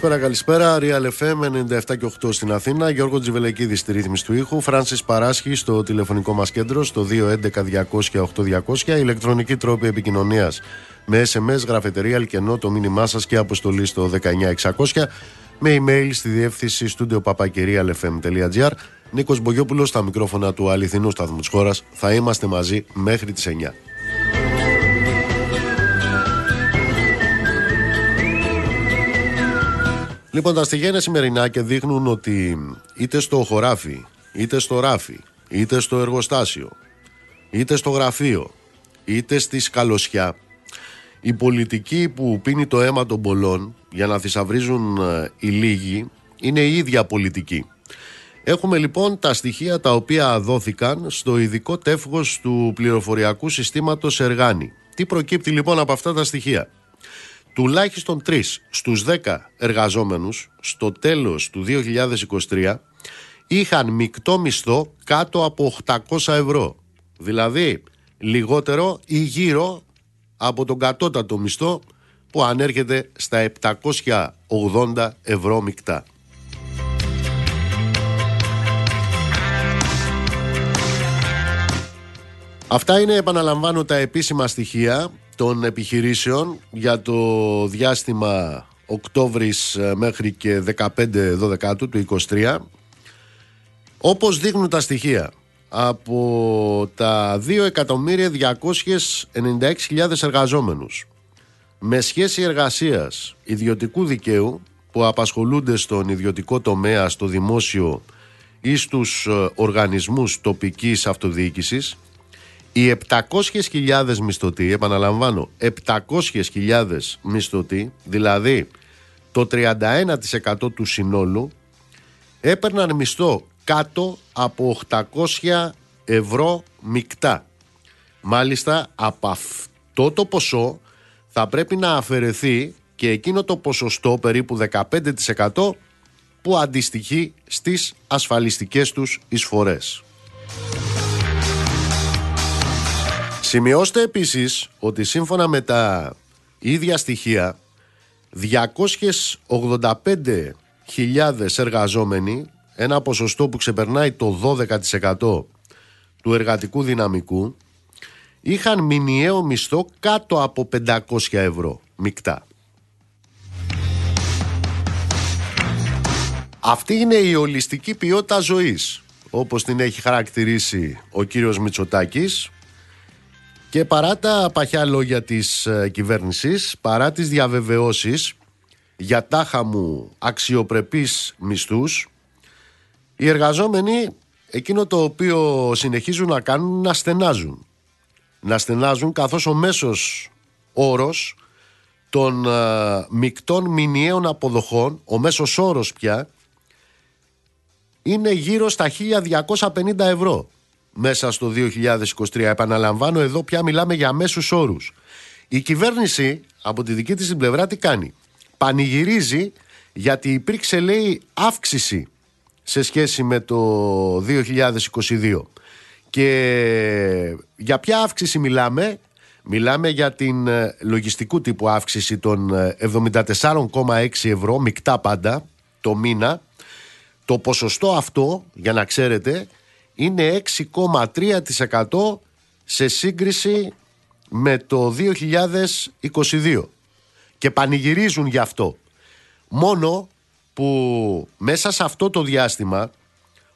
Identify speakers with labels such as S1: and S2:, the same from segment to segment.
S1: Καλησπέρα, καλησπέρα. Real FM 97 και 8 στην Αθήνα. Γιώργο Τζιβελεκίδη στη ρύθμιση του ήχου. Φράνσις Παράσχη στο τηλεφωνικό μας κέντρο στο 211-200-8200. Ηλεκτρονική τρόπη επικοινωνίας με SMS, γραφετερία, αλκενό, το μήνυμά σας και αποστολή στο 19600. Με email στη διεύθυνση στούντιο παπακυρίαλfm.gr. Νίκος Μπογιόπουλος στα μικρόφωνα του αληθινού σταθμού της χώρας. Θα είμαστε μαζί μέχρι τις 9. Λοιπόν, τα στοιχεία είναι σημερινά και δείχνουν ότι είτε στο χωράφι, είτε στο ράφι, είτε στο εργοστάσιο, είτε στο γραφείο, είτε στη σκαλωσιά, η πολιτική που πίνει το αίμα των πολλών για να θησαυρίζουν ε, οι λίγοι είναι η ίδια πολιτική. Έχουμε λοιπόν τα στοιχεία τα οποία δόθηκαν στο ειδικό τεύγος του πληροφοριακού συστήματος Εργάνη. Τι προκύπτει λοιπόν από αυτά τα στοιχεία; Τουλάχιστον 3 στους 10 εργαζόμενους στο τέλος του 2023 είχαν μεικτό μισθό κάτω από 800 ευρώ. Δηλαδή λιγότερο ή γύρω από τον κατώτατο μισθό που ανέρχεται στα 780 ευρώ μεικτά. Αυτά είναι επαναλαμβάνω τα επίσημα στοιχεία των επιχειρήσεων για το διάστημα Οκτώβρης ε, μέχρι και 15-12 του 23 όπως δείχνουν τα στοιχεία από τα 2.296.000 εργαζόμενους με σχέση εργασίας ιδιωτικού δικαίου που απασχολούνται στον ιδιωτικό τομέα, στο δημόσιο ή στους ε, οργανισμούς τοπικής αυτοδιοίκησης οι 700.000 μισθωτοί, επαναλαμβάνω, 700.000 μισθωτοί, δηλαδή το 31% του συνόλου, έπαιρναν μισθό κάτω από 800 ευρώ μεικτά. Μάλιστα από αυτό το ποσό θα πρέπει να αφαιρεθεί και εκείνο το ποσοστό περίπου 15% που αντιστοιχεί στις ασφαλιστικές τους εισφορές. Σημειώστε επίσης ότι σύμφωνα με τα ίδια στοιχεία 285.000 εργαζόμενοι, ένα ποσοστό που ξεπερνάει το 12% του εργατικού δυναμικού, είχαν μηνιαίο μισθό κάτω από 500 ευρώ μεικτά. Αυτή είναι η ολιστική ποιότητα ζωής, όπως την έχει χαρακτηρίσει ο κύριος Μητσοτάκης, και παρά τα παχιά λόγια της ε, κυβέρνησης, παρά τις διαβεβαιώσεις για τάχα μου αξιοπρεπείς μισθούς, οι εργαζόμενοι εκείνο το οποίο συνεχίζουν να κάνουν να στενάζουν. Να στενάζουν καθώς ο μέσος όρος των ε, μεικτών μηνιαίων αποδοχών, ο μέσος όρος πια, είναι γύρω στα 1250 ευρώ μέσα στο 2023. Επαναλαμβάνω, εδώ πια μιλάμε για μέσου όρους. Η κυβέρνηση από τη δική της την πλευρά τι κάνει; Πανηγυρίζει γιατί υπήρξε λέει αύξηση σε σχέση με το 2022. Και για ποια αύξηση μιλάμε; Μιλάμε για την ε, λογιστικού τύπου αύξηση των 74,6 ε, ευρώ, μεικτά πάντα, το μήνα. Το ποσοστό αυτό, για να ξέρετε, είναι 6,3% σε σύγκριση με το 2022 και πανηγυρίζουν γι' αυτό. Μόνο που μέσα σε αυτό το διάστημα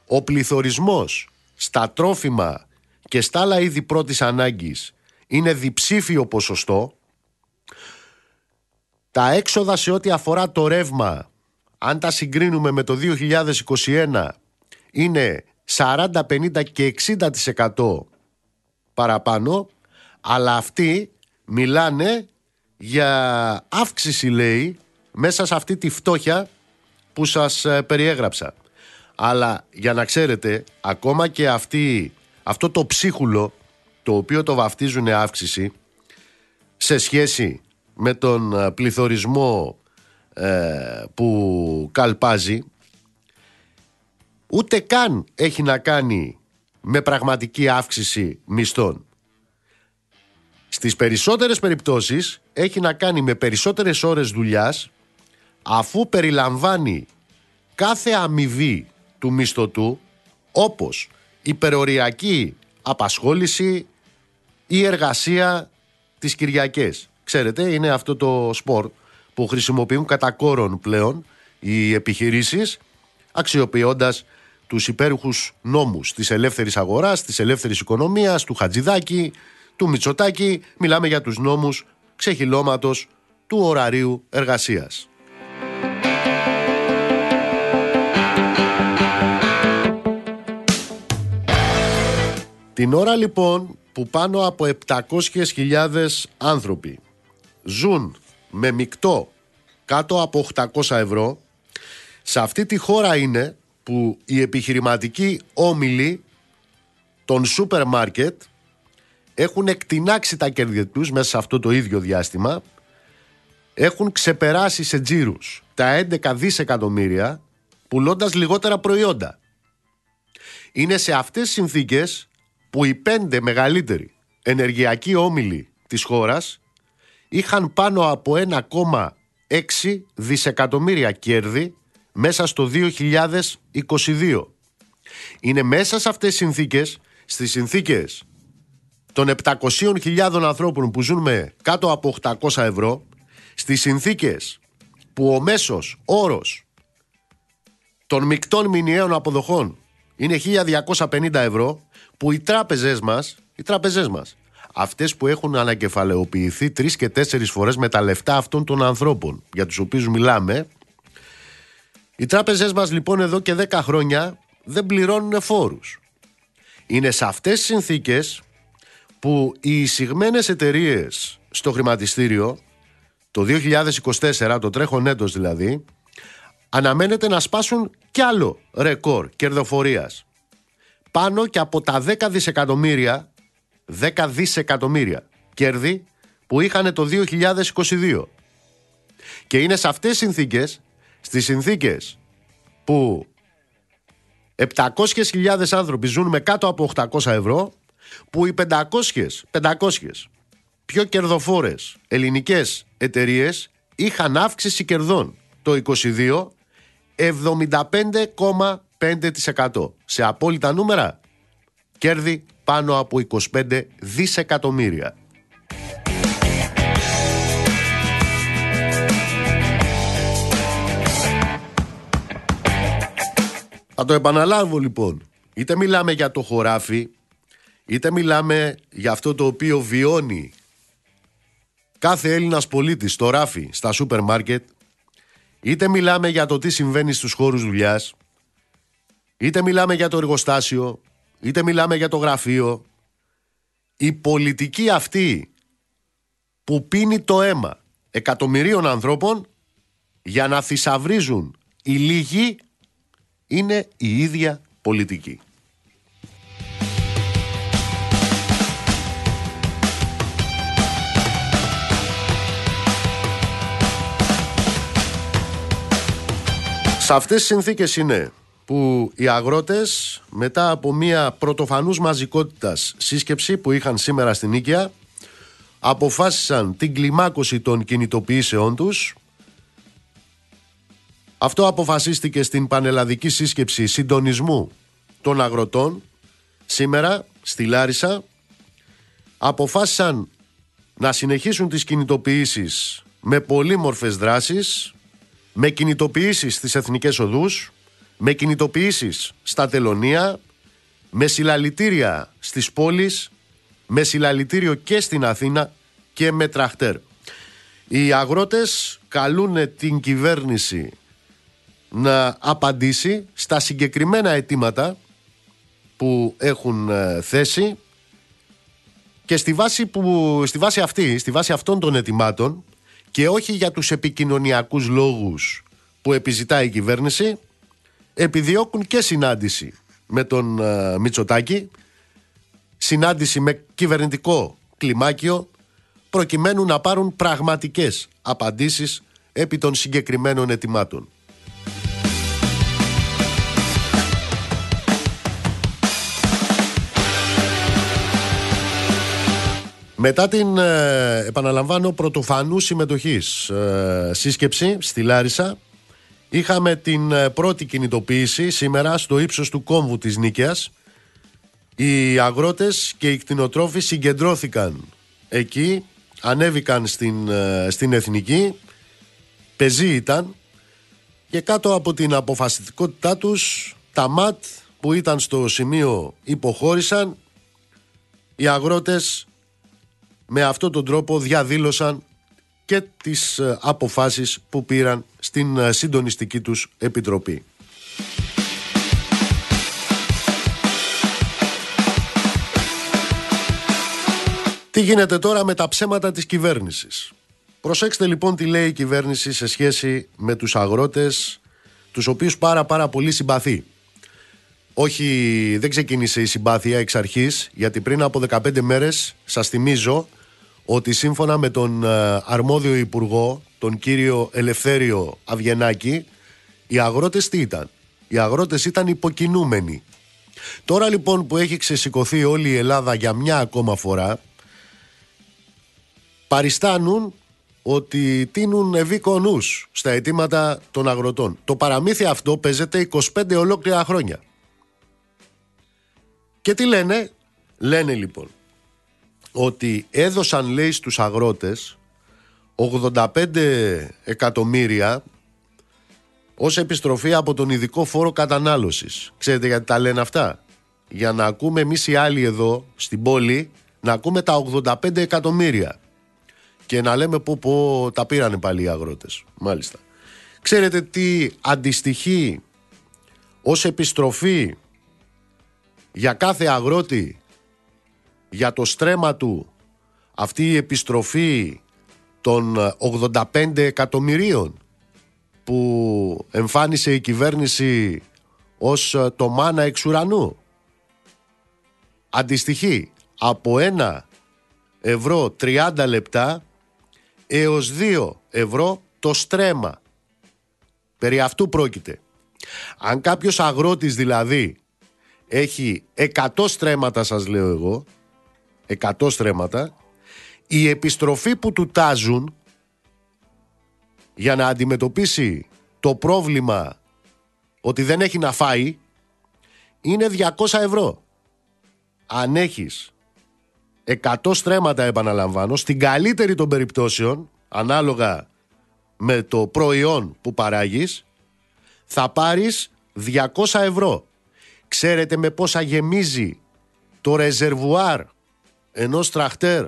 S1: ο πληθωρισμός στα τρόφιμα και στα άλλα είδη πρώτης ανάγκης είναι διψήφιο ποσοστό τα έξοδα σε ό,τι αφορά το ρεύμα αν τα συγκρίνουμε με το 2021 είναι 40, 50 και 60% παραπάνω αλλά αυτοί μιλάνε για αύξηση λέει μέσα σε αυτή τη φτώχεια που σας ε, περιέγραψα. Αλλά για να ξέρετε ακόμα και αυτή, αυτό το ψίχουλο το οποίο το βαφτίζουν αύξηση σε σχέση με τον ε, πληθωρισμό ε, που καλπάζει ούτε καν έχει να κάνει με πραγματική αύξηση μισθών. Στις περισσότερες περιπτώσεις έχει να κάνει με περισσότερες ώρες δουλειάς, αφού περιλαμβάνει κάθε αμοιβή του μισθωτού όπως υπεροριακή απασχόληση ή εργασία τις Κυριακές. Ξέρετε, είναι αυτό το σπορ που χρησιμοποιούν κατά κόρον πλέον οι επιχειρήσεις αξιοποιώντας τους υπέροχους νόμους της ελεύθερης αγοράς, της ελεύθερης οικονομίας, του Χατζηδάκη, του Μητσοτάκη. Μιλάμε για τους νόμους ξεχυλώματος του ωραρίου εργασίας. Την ώρα λοιπόν που πάνω από 700.000 άνθρωποι ζουν με μεικτό κάτω από 800 ευρώ σε αυτή τη χώρα είναι που οι επιχειρηματικοί όμιλοι των σούπερ μάρκετ έχουν εκτινάξει τα κέρδη τους μέσα σε αυτό το ίδιο διάστημα έχουν ξεπεράσει σε τζίρους τα 11 δισεκατομμύρια πουλώντας λιγότερα προϊόντα. Είναι σε αυτές τις συνθήκες που οι πέντε μεγαλύτεροι ενεργειακοί όμιλοι της χώρας είχαν πάνω από 1,6 δισεκατομμύρια κέρδη μέσα στο 2022. Είναι μέσα σε αυτές τις συνθήκες, στις συνθήκες των 700.000 ανθρώπων που ζουν με κάτω από 800 ευρώ, στις συνθήκες που ο μέσος όρος των μεικτών μηνιαίων αποδοχών είναι 1250 ευρώ, που οι τράπεζές μας, οι τράπεζές μας, αυτές που έχουν ανακεφαλαιοποιηθεί τρεις και τέσσερις φορές με τα λεφτά αυτών των ανθρώπων για τους οποίους μιλάμε, οι τράπεζές μας λοιπόν εδώ και 10 χρόνια δεν πληρώνουν φόρους. Είναι σε αυτές τις συνθήκες που οι εισηγμένες εταιρείες στο χρηματιστήριο το 2024, το τρέχον έτος δηλαδή, αναμένεται να σπάσουν κι άλλο ρεκόρ κερδοφορίας. Πάνω και από τα 10 δισεκατομμύρια, 10 δισεκατομμύρια κέρδη που είχαν το 2022. Και είναι σε αυτές τις συνθήκες, στις συνθήκες που 700.000 άνθρωποι ζουν με κάτω από 800 ευρώ, που οι 500, 500 πιο κερδοφόρες ελληνικές εταιρείες είχαν αύξηση κερδών το 22 75,5% σε απόλυτα νούμερα κέρδη πάνω από 25 δισεκατομμύρια. Θα το επαναλάβω λοιπόν. Είτε μιλάμε για το χωράφι, είτε μιλάμε για αυτό το οποίο βιώνει κάθε Έλληνας πολίτης στο ράφι, στα σούπερ μάρκετ, είτε μιλάμε για το τι συμβαίνει στους χώρους δουλειάς, είτε μιλάμε για το εργοστάσιο, είτε μιλάμε για το γραφείο, η πολιτική αυτή που πίνει το αίμα εκατομμυρίων ανθρώπων για να θησαυρίζουν οι λίγοι είναι η ίδια πολιτική. Σε αυτές τις συνθήκες είναι που οι αγρότες μετά από μια πρωτοφανούς μαζικότητας σύσκεψη που είχαν σήμερα στην Νίκαια αποφάσισαν την κλιμάκωση των κινητοποιήσεών τους αυτό αποφασίστηκε στην πανελλαδική σύσκεψη συντονισμού των αγροτών σήμερα στη Λάρισα. Αποφάσισαν να συνεχίσουν τις κινητοποιήσεις με πολύμορφες δράσεις, με κινητοποιήσεις στις εθνικές οδούς, με κινητοποιήσεις στα τελωνία, με συλλαλητήρια στις πόλεις, με συλλαλητήριο και στην Αθήνα και με τραχτέρ. Οι αγρότες καλούν την κυβέρνηση να απαντήσει στα συγκεκριμένα αιτήματα που έχουν ε, θέσει και στη βάση, που, στη βάση αυτή, στη βάση αυτών των αιτημάτων και όχι για τους επικοινωνιακούς λόγους που επιζητάει η κυβέρνηση επιδιώκουν και συνάντηση με τον uh, Μητσοτάκη συνάντηση με κυβερνητικό κλιμάκιο προκειμένου να πάρουν πραγματικές απαντήσεις επί των συγκεκριμένων αιτημάτων. Μετά την, ε, επαναλαμβάνω, πρωτοφανού συμμετοχής ε, σύσκεψη στη Λάρισα, είχαμε την ε, πρώτη κινητοποίηση σήμερα στο ύψος του κόμβου της Νίκαιας. Οι αγρότες και οι κτηνοτρόφοι συγκεντρώθηκαν εκεί, ανέβηκαν στην, στην Εθνική, πεζή ήταν και κάτω από την αποφασιστικότητά τους τα ΜΑΤ που ήταν στο σημείο υποχώρησαν οι αγρότες με αυτόν τον τρόπο διαδήλωσαν και τις ε, αποφάσεις που πήραν στην ε, συντονιστική τους επιτροπή. Τι γίνεται τώρα με τα ψέματα της κυβέρνησης; Προσέξτε λοιπόν τι λέει η κυβέρνηση σε σχέση με τους αγρότες τους οποίους πάρα πάρα πολύ συμπαθεί. Όχι, δεν ξεκίνησε η συμπάθεια εξ αρχής, γιατί πριν από 15 μέρες, σας θυμίζω, ότι σύμφωνα με τον ε, αρμόδιο υπουργό, τον κύριο Ελευθέριο Αυγενάκη, οι αγρότες τι ήταν; Οι αγρότες ήταν υποκινούμενοι. Τώρα λοιπόν που έχει ξεσηκωθεί όλη η Ελλάδα για μια ακόμα φορά, παριστάνουν ότι τίνουν ευήκο νους στα αιτήματα των αγροτών. Το παραμύθι αυτό παίζεται 25 ολόκληρα χρόνια. Και τι λένε, λένε λοιπόν ότι έδωσαν λέει στους αγρότες 85 εκατομμύρια ως επιστροφή από τον ειδικό φόρο κατανάλωσης. Ξέρετε γιατί τα λένε αυτά; Για να ακούμε εμείς οι άλλοι εδώ στην πόλη να ακούμε τα 85 εκατομμύρια και να λέμε πω, πω τα πήρανε πάλι οι αγρότες. Μάλιστα. Ξέρετε τι αντιστοιχεί ως επιστροφή για κάθε αγρότη για το στρέμα του αυτή η επιστροφή των 85 εκατομμυρίων που εμφάνισε η κυβέρνηση ως το μάνα εξ ουρανού αντιστοιχεί από 1 ευρώ 30 λεπτά έως 2 ευρώ το στρέμα. Περί αυτού πρόκειται. Αν κάποιος αγρότης δηλαδή έχει 100 στρέμματα σας λέω εγώ 100 στρέμματα η επιστροφή που του τάζουν για να αντιμετωπίσει το πρόβλημα ότι δεν έχει να φάει είναι 200 ευρώ. Αν έχεις 100 στρέμματα επαναλαμβάνω, στην καλύτερη των περιπτώσεων, ανάλογα με το προϊόν που παράγεις, θα πάρεις 200 ευρώ. Ξέρετε με πόσα γεμίζει το ρεζερβουάρ ενός τραχτέρ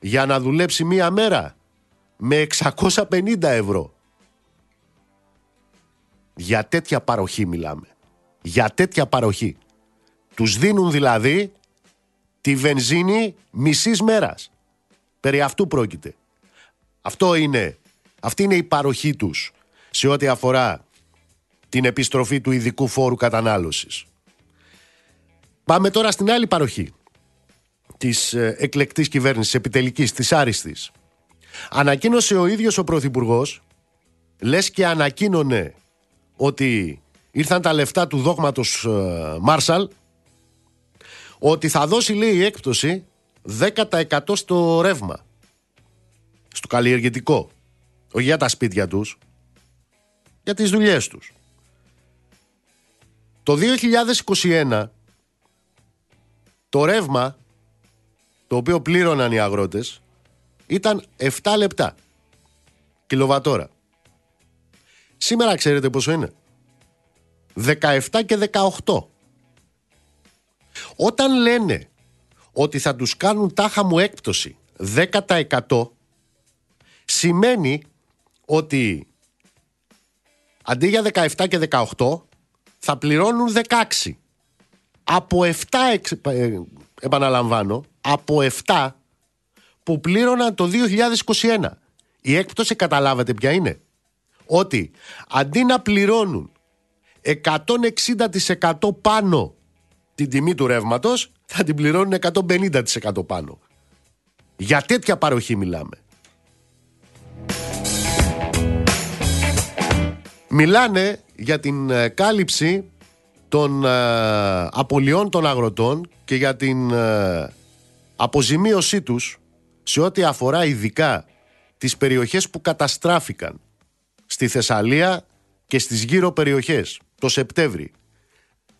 S1: για να δουλέψει μία μέρα; Με 650 ευρώ. Για τέτοια παροχή μιλάμε. Για τέτοια παροχή. Τους δίνουν δηλαδή τη βενζίνη μισής μέρας. Περί αυτού πρόκειται. Αυτό είναι, αυτή είναι η παροχή τους σε ό,τι αφορά την επιστροφή του ειδικού φόρου κατανάλωσης. Πάμε τώρα στην άλλη παροχή της ε, εκλεκτής κυβέρνησης επιτελικής, της άριστης. Ανακοίνωσε ο ίδιος ο Πρωθυπουργός, λες και ανακοίνωνε ότι ήρθαν τα λεφτά του δόγματος ε, Μάρσαλ ότι θα δώσει λέει έκπτωση 10% στο ρεύμα. Στο καλλιεργητικό. Όχι για τα σπίτια τους. Για τις δουλειές τους. Το 2021 το ρεύμα το οποίο πλήρωναν οι αγρότες ήταν 7 λεπτά κιλοβατόρα. Σήμερα ξέρετε πόσο είναι. 17 και 18. Όταν λένε ότι θα τους κάνουν τάχα μου έκπτωση 10% σημαίνει ότι αντί για 17 και 18 θα πληρώνουν 16. Από 7 ε, επαναλαμβάνω, από 7 που πλήρωναν το 2021. Η έκπτωση καταλάβατε ποια είναι; Ότι αντί να πληρώνουν 160% πάνω την τιμή του ρεύματος θα την πληρώνουν 150% πάνω. Για τέτοια παροχή μιλάμε. Μιλάνε για την ε, κάλυψη των ε, απολειών των αγροτών και για την ε, αποζημίωσή τους σε ό,τι αφορά ειδικά τις περιοχές που καταστράφηκαν στη Θεσσαλία και στις γύρω περιοχές το Σεπτέμβρη.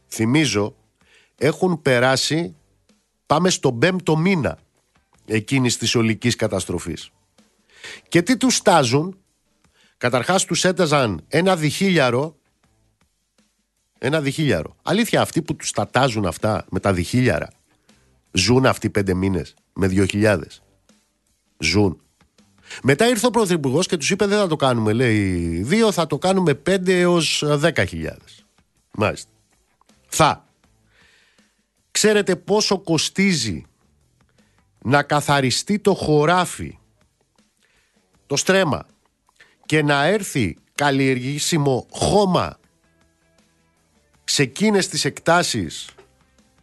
S1: Θυμίζω έχουν περάσει πάμε στον πέμπτο μήνα εκείνης της ολικής καταστροφής. Και τι τους στάζουν, καταρχάς τους έταζαν ένα διχίλιαρο, ένα διχίλιαρο. Αλήθεια αυτοί που τους τατάζουν αυτά με τα διχίλιαρα, ζουν αυτοί πέντε μήνες με δύο χιλιάδες. Ζουν. Μετά ήρθε ο Πρωθυπουργός και τους είπε: Δεν θα το κάνουμε, λέει, δύο, θα το κάνουμε πέντε έως δέκα χιλιάδες. Μάλιστα. Θα. Ξέρετε πόσο κοστίζει να καθαριστεί το χωράφι, το στρέμα και να έρθει καλλιεργήσιμο χώμα σε εκείνες τις εκτάσεις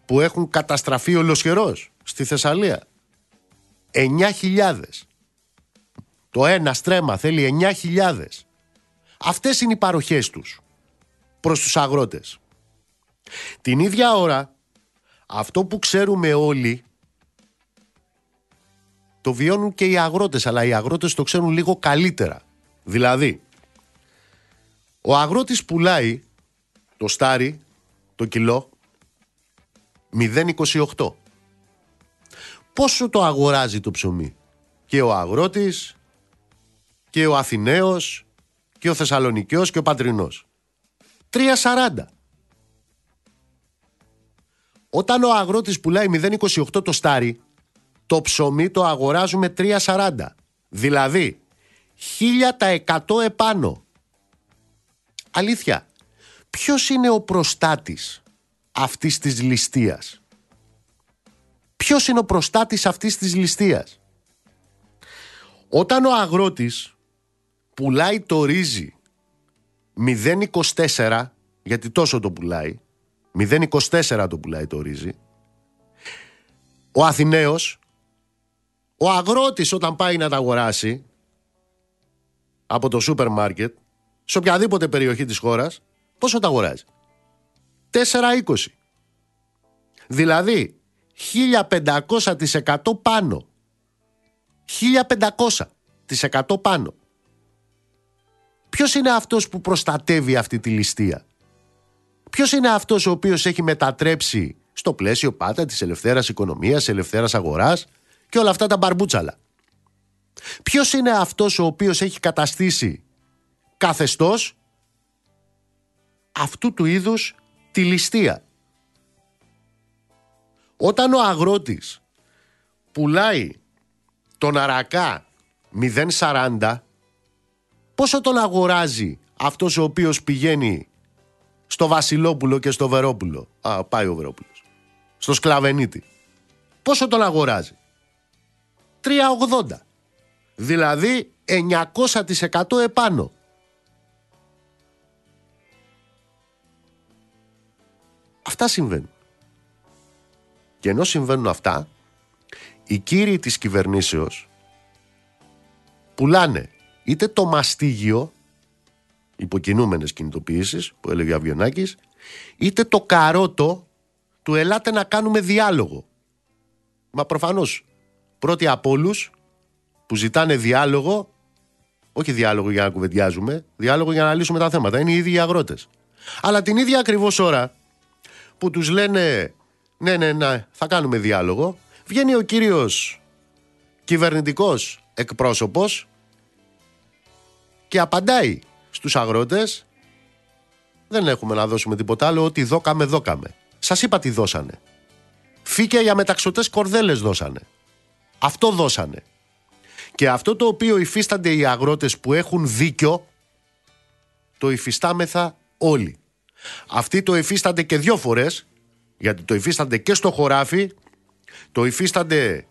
S1: που έχουν καταστραφεί ολοσχερός στη Θεσσαλία. 9.000. Το ένα στρέμα θέλει 9.000. Αυτές είναι οι παροχές τους προς τους αγρότες. Την ίδια ώρα, αυτό που ξέρουμε όλοι, το βιώνουν και οι αγρότες, αλλά οι αγρότες το ξέρουν λίγο καλύτερα. Δηλαδή, ο αγρότης πουλάει το στάρι, το κιλό, 0,28. Πόσο το αγοράζει το ψωμί; Και ο αγρότης και ο Αθηναίος και ο Θεσσαλονικιός και ο Πατρινός. 3,40. Όταν ο αγρότης πουλάει 0,28 το στάρι, το ψωμί το αγοράζουμε 3,40. Δηλαδή, 1000 επάνω. Αλήθεια, ποιος είναι ο προστάτης αυτής της ληστείας; Ποιος είναι ο προστάτης αυτής της ληστείας; Όταν ο αγρότης πουλάει το ρύζι 0,24 γιατί τόσο το πουλάει 0,24 το πουλάει το ρύζι ο Αθηναίος ο αγρότης όταν πάει να τα αγοράσει από το σούπερ μάρκετ σε οποιαδήποτε περιοχή της χώρας πόσο τα αγοράζει; 4,20 δηλαδή 1500% πάνω 1500% πάνω Ποιος είναι αυτός που προστατεύει αυτή τη ληστεία; Ποιος είναι αυτός ο οποίος έχει μετατρέψει στο πλαίσιο πάντα της ελευθέρας οικονομίας, της ελευθέρας αγοράς και όλα αυτά τα μπαρμπούτσαλα; Ποιος είναι αυτός ο οποίος έχει καταστήσει καθεστώς αυτού του είδους τη ληστεία. Όταν ο αγρότης πουλάει τον αρακά 0,40 πόσο τον αγοράζει αυτός ο οποίος πηγαίνει στο Βασιλόπουλο και στο Βερόπουλο; Α, πάει ο Βερόπουλος. Στο Σκλαβενίτη. Πόσο τον αγοράζει; 3,80. Δηλαδή 900% επάνω. Αυτά συμβαίνουν. Και ενώ συμβαίνουν αυτά, οι κύριοι της κυβερνήσεως πουλάνε είτε το μαστίγιο, υποκινούμενες κινητοποιήσεις που έλεγε ο Αβιονάκης, είτε το καρότο του ελάτε να κάνουμε διάλογο. Μα προφανώς πρώτοι από όλους που ζητάνε διάλογο, όχι διάλογο για να κουβεντιάζουμε, διάλογο για να λύσουμε τα θέματα. Είναι οι ίδιοι οι αγρότες. Αλλά την ίδια ακριβώς ώρα που τους λένε ναι, ναι, ναι, θα κάνουμε διάλογο, βγαίνει ο κύριος κυβερνητικός εκπρόσωπος και απαντάει στους αγρότες δεν έχουμε να δώσουμε τίποτα άλλο ότι δόκαμε δόκαμε. Σας είπα τι δώσανε. Φύκια για μεταξωτές κορδέλες δώσανε. Αυτό δώσανε. Και αυτό το οποίο υφίστανται οι αγρότες που έχουν δίκιο το υφιστάμεθα όλοι. Αυτοί το υφίστανται και δυο φορές γιατί το υφίστανται και στο χωράφι το υφίστανται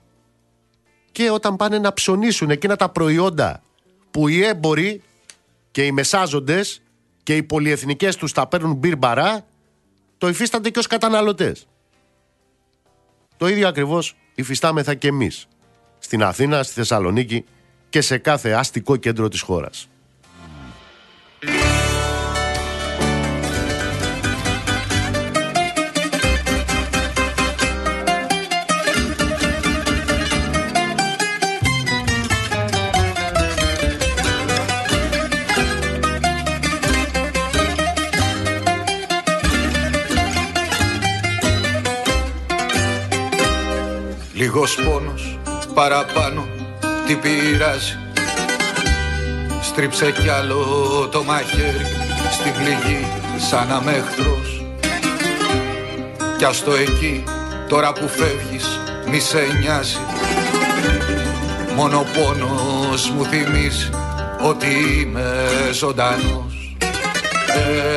S1: και όταν πάνε να ψωνίσουν εκείνα τα προϊόντα που οι έμποροι και οι μεσάζοντες και οι πολυεθνικές τους τα παίρνουν μπυρ μπαρά, το υφίστανται και ως καταναλωτές. Το ίδιο ακριβώς υφιστάμεθα και εμείς. Στην Αθήνα, στη Θεσσαλονίκη και σε κάθε αστικό κέντρο της χώρας.
S2: Λίγος πόνος παραπάνω τι πειράζει. Στρίψε κι άλλο το μαχαίρι στην πληγή σαν αμέχτρος. Κι ας το εκεί τώρα που φεύγεις μη σε νοιάζει. Μόνο πόνος μου θυμίζει ότι είμαι ζωντανός.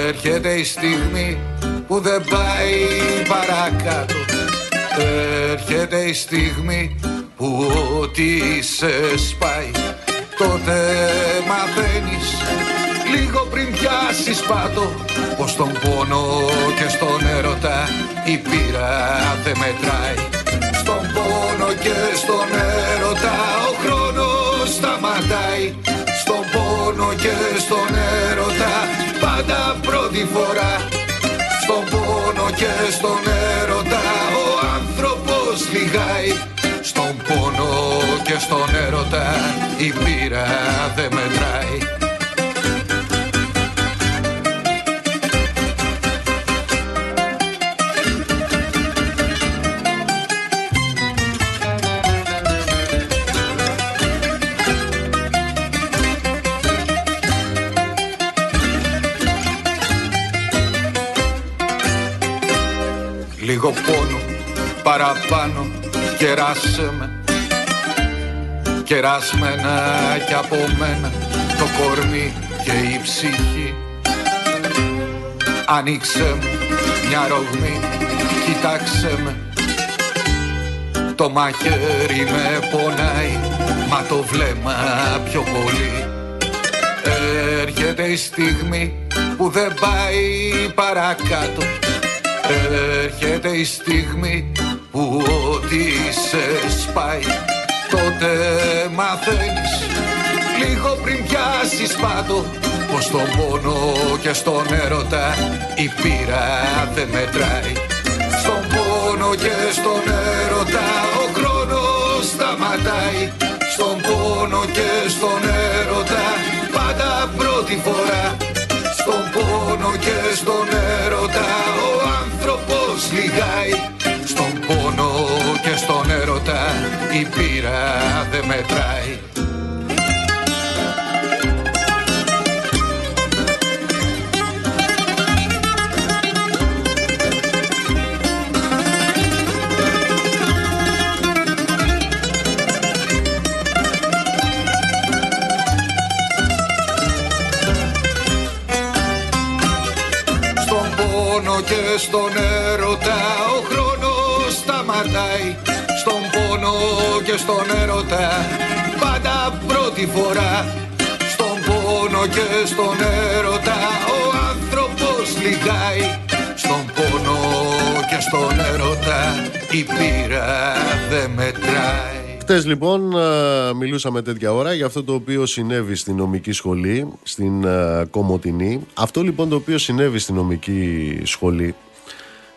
S2: Έρχεται η στιγμή που δεν πάει παρακάτω Έρχεται η στιγμή που ό,τι σε σπάει τότε μαθαίνεις λίγο πριν πιάσεις πάτο πως τον πόνο και στον έρωτα η πείρα δεν μετράει. Στον πόνο και στον έρωτα ο χρόνος σταματάει. Στον πόνο και στον έρωτα πάντα πρώτη φορά. Στον πόνο και στον έρωτα ο άνθρωπος λιγάει στον πόνο και στον έρωτα η πείρα δεν μετράει. Λίγο πόνο παραπάνω. Κεράσε με. Κεράσμενα κι από μένα Το κορμί και η ψυχή. Ανοίξε μου μια ρογμή Κοίταξε με. Το μαχαίρι με πονάει Μα το βλέμμα πιο πολύ. Έρχεται η στιγμή που δεν πάει παρακάτω. Έρχεται η στιγμή που ό,τι σε σπάει τότε μαθαίνεις. Λίγο πριν πιάσεις πάτο πως στον πόνο και στον έρωτα η πείρα δεν μετράει. Στον πόνο και στον έρωτα ο χρόνος σταματάει. Στον πόνο και στον έρωτα πάντα πρώτη φορά. Στον πόνο και στον έρωτα ο άνθρωπος λιγάει πόνο και στον έρωτα η πείρα δεν μετράει. Στον πόνο και στον έρωτα ο χρόνος σταματάει στον πόνο και στον έρωτα. Πάντα πρώτη φορά στον πόνο και στον έρωτα. Ο άνθρωπος λιγάει στον πόνο και στον έρωτα. Η πείρα δεν μετράει.
S1: Χθε λοιπόν μιλούσαμε τέτοια ώρα για αυτό το οποίο συνέβη στην νομική σχολή, στην Κομωτινή. Αυτό λοιπόν το οποίο συνέβη στην νομική σχολή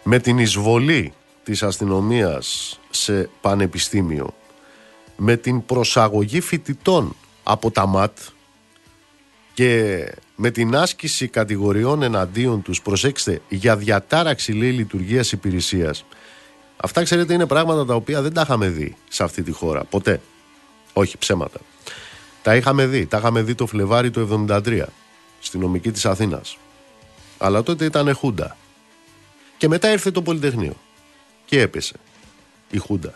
S1: με την εισβολή της αστυνομίας σε πανεπιστήμιο με την προσαγωγή φοιτητών από τα ΜΑΤ και με την άσκηση κατηγοριών εναντίον τους, προσέξτε, για διατάραξη λέει λειτουργίας υπηρεσίας. Αυτά ξέρετε είναι πράγματα τα οποία δεν τα είχαμε δει σε αυτή τη χώρα, ποτέ. Όχι ψέματα. Τα είχαμε δει, τα είχαμε δει το Φλεβάρι του 73, στη νομική της Αθήνας. Αλλά τότε ήταν Χούντα. Και μετά ήρθε το Πολυτεχνείο και έπεσε η Χούντα.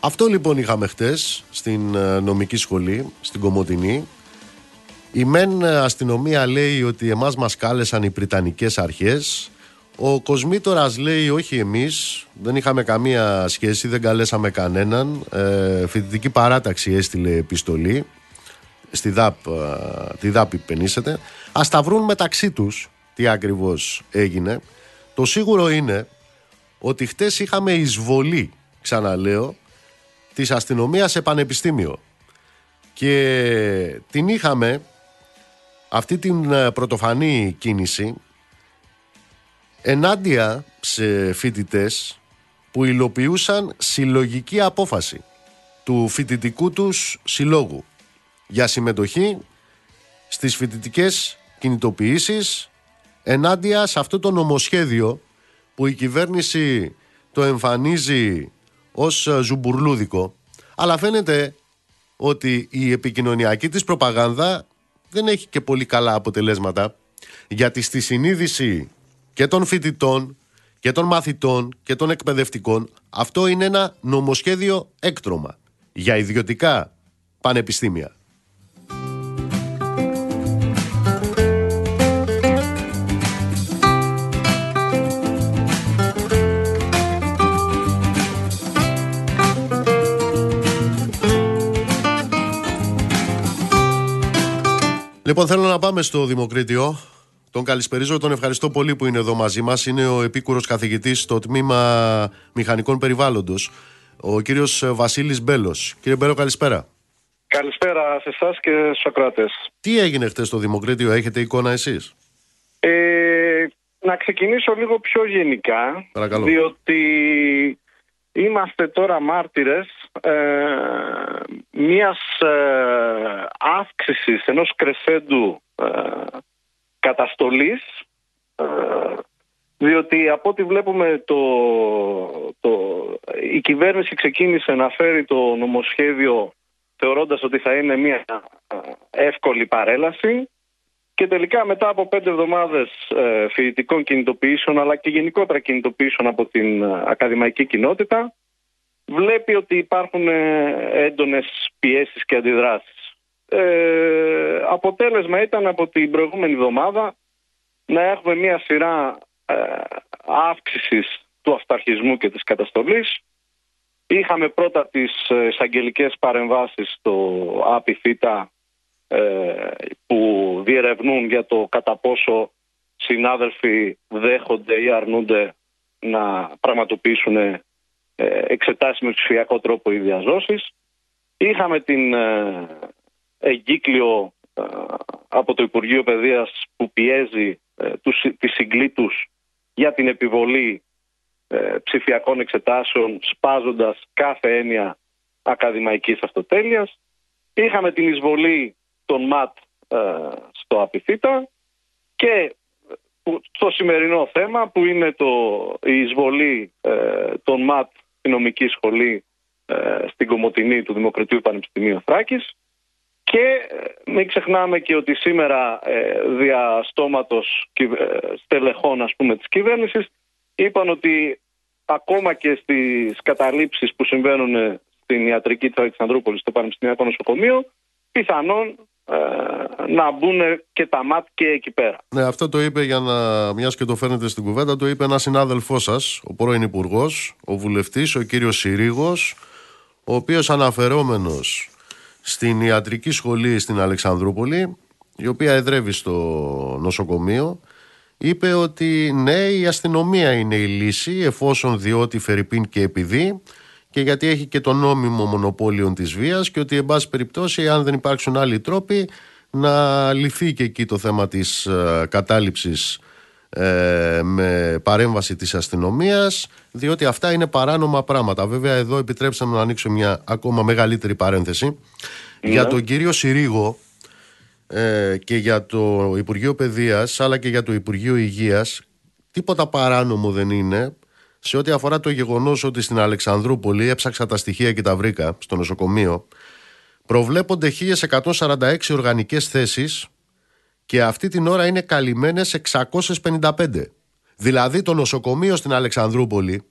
S1: Αυτό λοιπόν είχαμε χτες στην ε, νομική σχολή, στην Κομωτινή. Η μεν αστυνομία λέει ότι εμάς μας κάλεσαν οι Πριτανικές αρχές. Ο Κοσμήτορας λέει όχι εμείς, δεν είχαμε καμία σχέση, δεν καλέσαμε κανέναν. Ε, φοιτητική παράταξη έστειλε επιστολή, στη ΔΑΠ, ε, τη ΔΑΠ υπενήσεται. Ας τα βρουν μεταξύ τους τι ακριβώς έγινε. Το σίγουρο είναι ότι χτες είχαμε εισβολή, ξαναλέω, της αστυνομίας σε πανεπιστήμιο. Και την είχαμε αυτή την ε, πρωτοφανή κίνηση ενάντια σε φοιτητές που υλοποιούσαν συλλογική απόφαση του φοιτητικού τους συλλόγου για συμμετοχή στις φοιτητικές κινητοποιήσεις ενάντια σε αυτό το νομοσχέδιο που η κυβέρνηση το εμφανίζει ως ε, ζουμπουρλούδικο αλλά φαίνεται ότι η επικοινωνιακή της προπαγάνδα δεν έχει και πολύ καλά αποτελέσματα γιατί στη συνείδηση και των φοιτητών και των μαθητών και των εκπαιδευτικών αυτό είναι ένα νομοσχέδιο έκτρωμα για ιδιωτικά πανεπιστήμια. Λοιπόν, θέλω να πάμε στο Δημοκρίτιο. Τον καλησπερίζω, τον ευχαριστώ πολύ που είναι εδώ μαζί μας. Είναι ο επίκουρος καθηγητής στο τμήμα Μηχανικών Περιβάλλοντος, ο κύριος Βασίλης Μπέλος. Κύριε Μπέλο, καλησπέρα.
S3: Καλησπέρα σε εσάς και στους ακράτε.
S1: Τι έγινε χθες στο Δημοκρίτιο, έχετε εικόνα εσείς;
S3: Ε, να ξεκινήσω λίγο πιο γενικά.
S1: Παρακαλώ.
S3: Διότι είμαστε τώρα μάρτυρες ε, μιας ε, αύξησης ενός κρεσέντου ε, καταστολής ε, διότι από ό,τι βλέπουμε το, το, η κυβέρνηση ξεκίνησε να φέρει το νομοσχέδιο θεωρώντας ότι θα είναι μια ε, εύκολη παρέλαση και τελικά μετά από πέντε εβδομάδες ε, φοιτητικών κινητοποιήσεων αλλά και γενικότερα κινητοποιήσεων από την ε, ακαδημαϊκή κοινότητα βλέπει ότι υπάρχουν ε, έντονες πιέσεις και αντιδράσεις. Ε, αποτέλεσμα ήταν από την προηγούμενη εβδομάδα να έχουμε μια σειρά ε, αύξησης του αυταρχισμού και της καταστολής. Είχαμε πρώτα τις εισαγγελικές παρεμβάσεις στο ΑΠΙΦΙΤΑ ε, που διερευνούν για το κατά πόσο συνάδελφοι δέχονται ή αρνούνται να πραγματοποιήσουν ε, εξετάσεις με ψηφιακό τρόπο ή διαζώσεις. Είχαμε την ε, εγκύκλιο από το Υπουργείο Παιδείας που πιέζει τους, τις συγκλήτους για την επιβολή ψηφιακών εξετάσεων σπάζοντας κάθε έννοια ακαδημαϊκής αυτοτέλειας. Είχαμε την εισβολή τον ΜΑΤ ε, στο Απιθύτα και το σημερινό θέμα που είναι το, η εισβολή ε, των ΜΑΤ στην νομική σχολή ε, στην Κομωτινή του Δημοκρατίου Πανεπιστημίου Θράκης και μην ξεχνάμε και ότι σήμερα δια στόματος στελεχών ας πούμε της κυβέρνησης είπαν ότι ακόμα και στις καταλήψεις που συμβαίνουν στην ιατρική της Αλεξανδρούπολης στο Πανεπιστημιακό Νοσοκομείο πιθανόν ε, να μπουν και τα ΜΑΤ και εκεί πέρα.
S1: Ναι, αυτό το είπε για να, μιας και το φέρνετε στην κουβέντα, το είπε ένας συνάδελφός σας, ο πρώην υπουργός, ο βουλευτής, ο κύριος Συρίγος, ο οποίος αναφερόμενος στην ιατρική σχολή στην Αλεξανδρούπολη, η οποία εδρεύει στο νοσοκομείο, είπε ότι ναι, η αστυνομία είναι η λύση, εφόσον διότι Φερρυπίν και επειδή και γιατί έχει και το νόμιμο μονοπόλιο της βίας και ότι εν πάση περιπτώσει αν δεν υπάρξουν άλλοι τρόποι να λυθεί και εκεί το θέμα της ε, κατάληψης ε, με παρέμβαση της αστυνομίας διότι αυτά είναι παράνομα πράγματα. Βέβαια εδώ επιτρέψαμε να ανοίξω μια ακόμα μεγαλύτερη παρένθεση ναι. για τον κύριο Συρίγο ε, και για το Υπουργείο Παιδείας αλλά και για το Υπουργείο Υγείας τίποτα παράνομο δεν είναι σε ό,τι αφορά το γεγονός ότι στην Αλεξανδρούπολη έψαξα τα στοιχεία και τα βρήκα στο νοσοκομείο, προβλέπονται 1146 οργανικές θέσεις και αυτή την ώρα είναι καλυμμένες 655. Δηλαδή το νοσοκομείο στην Αλεξανδρούπολη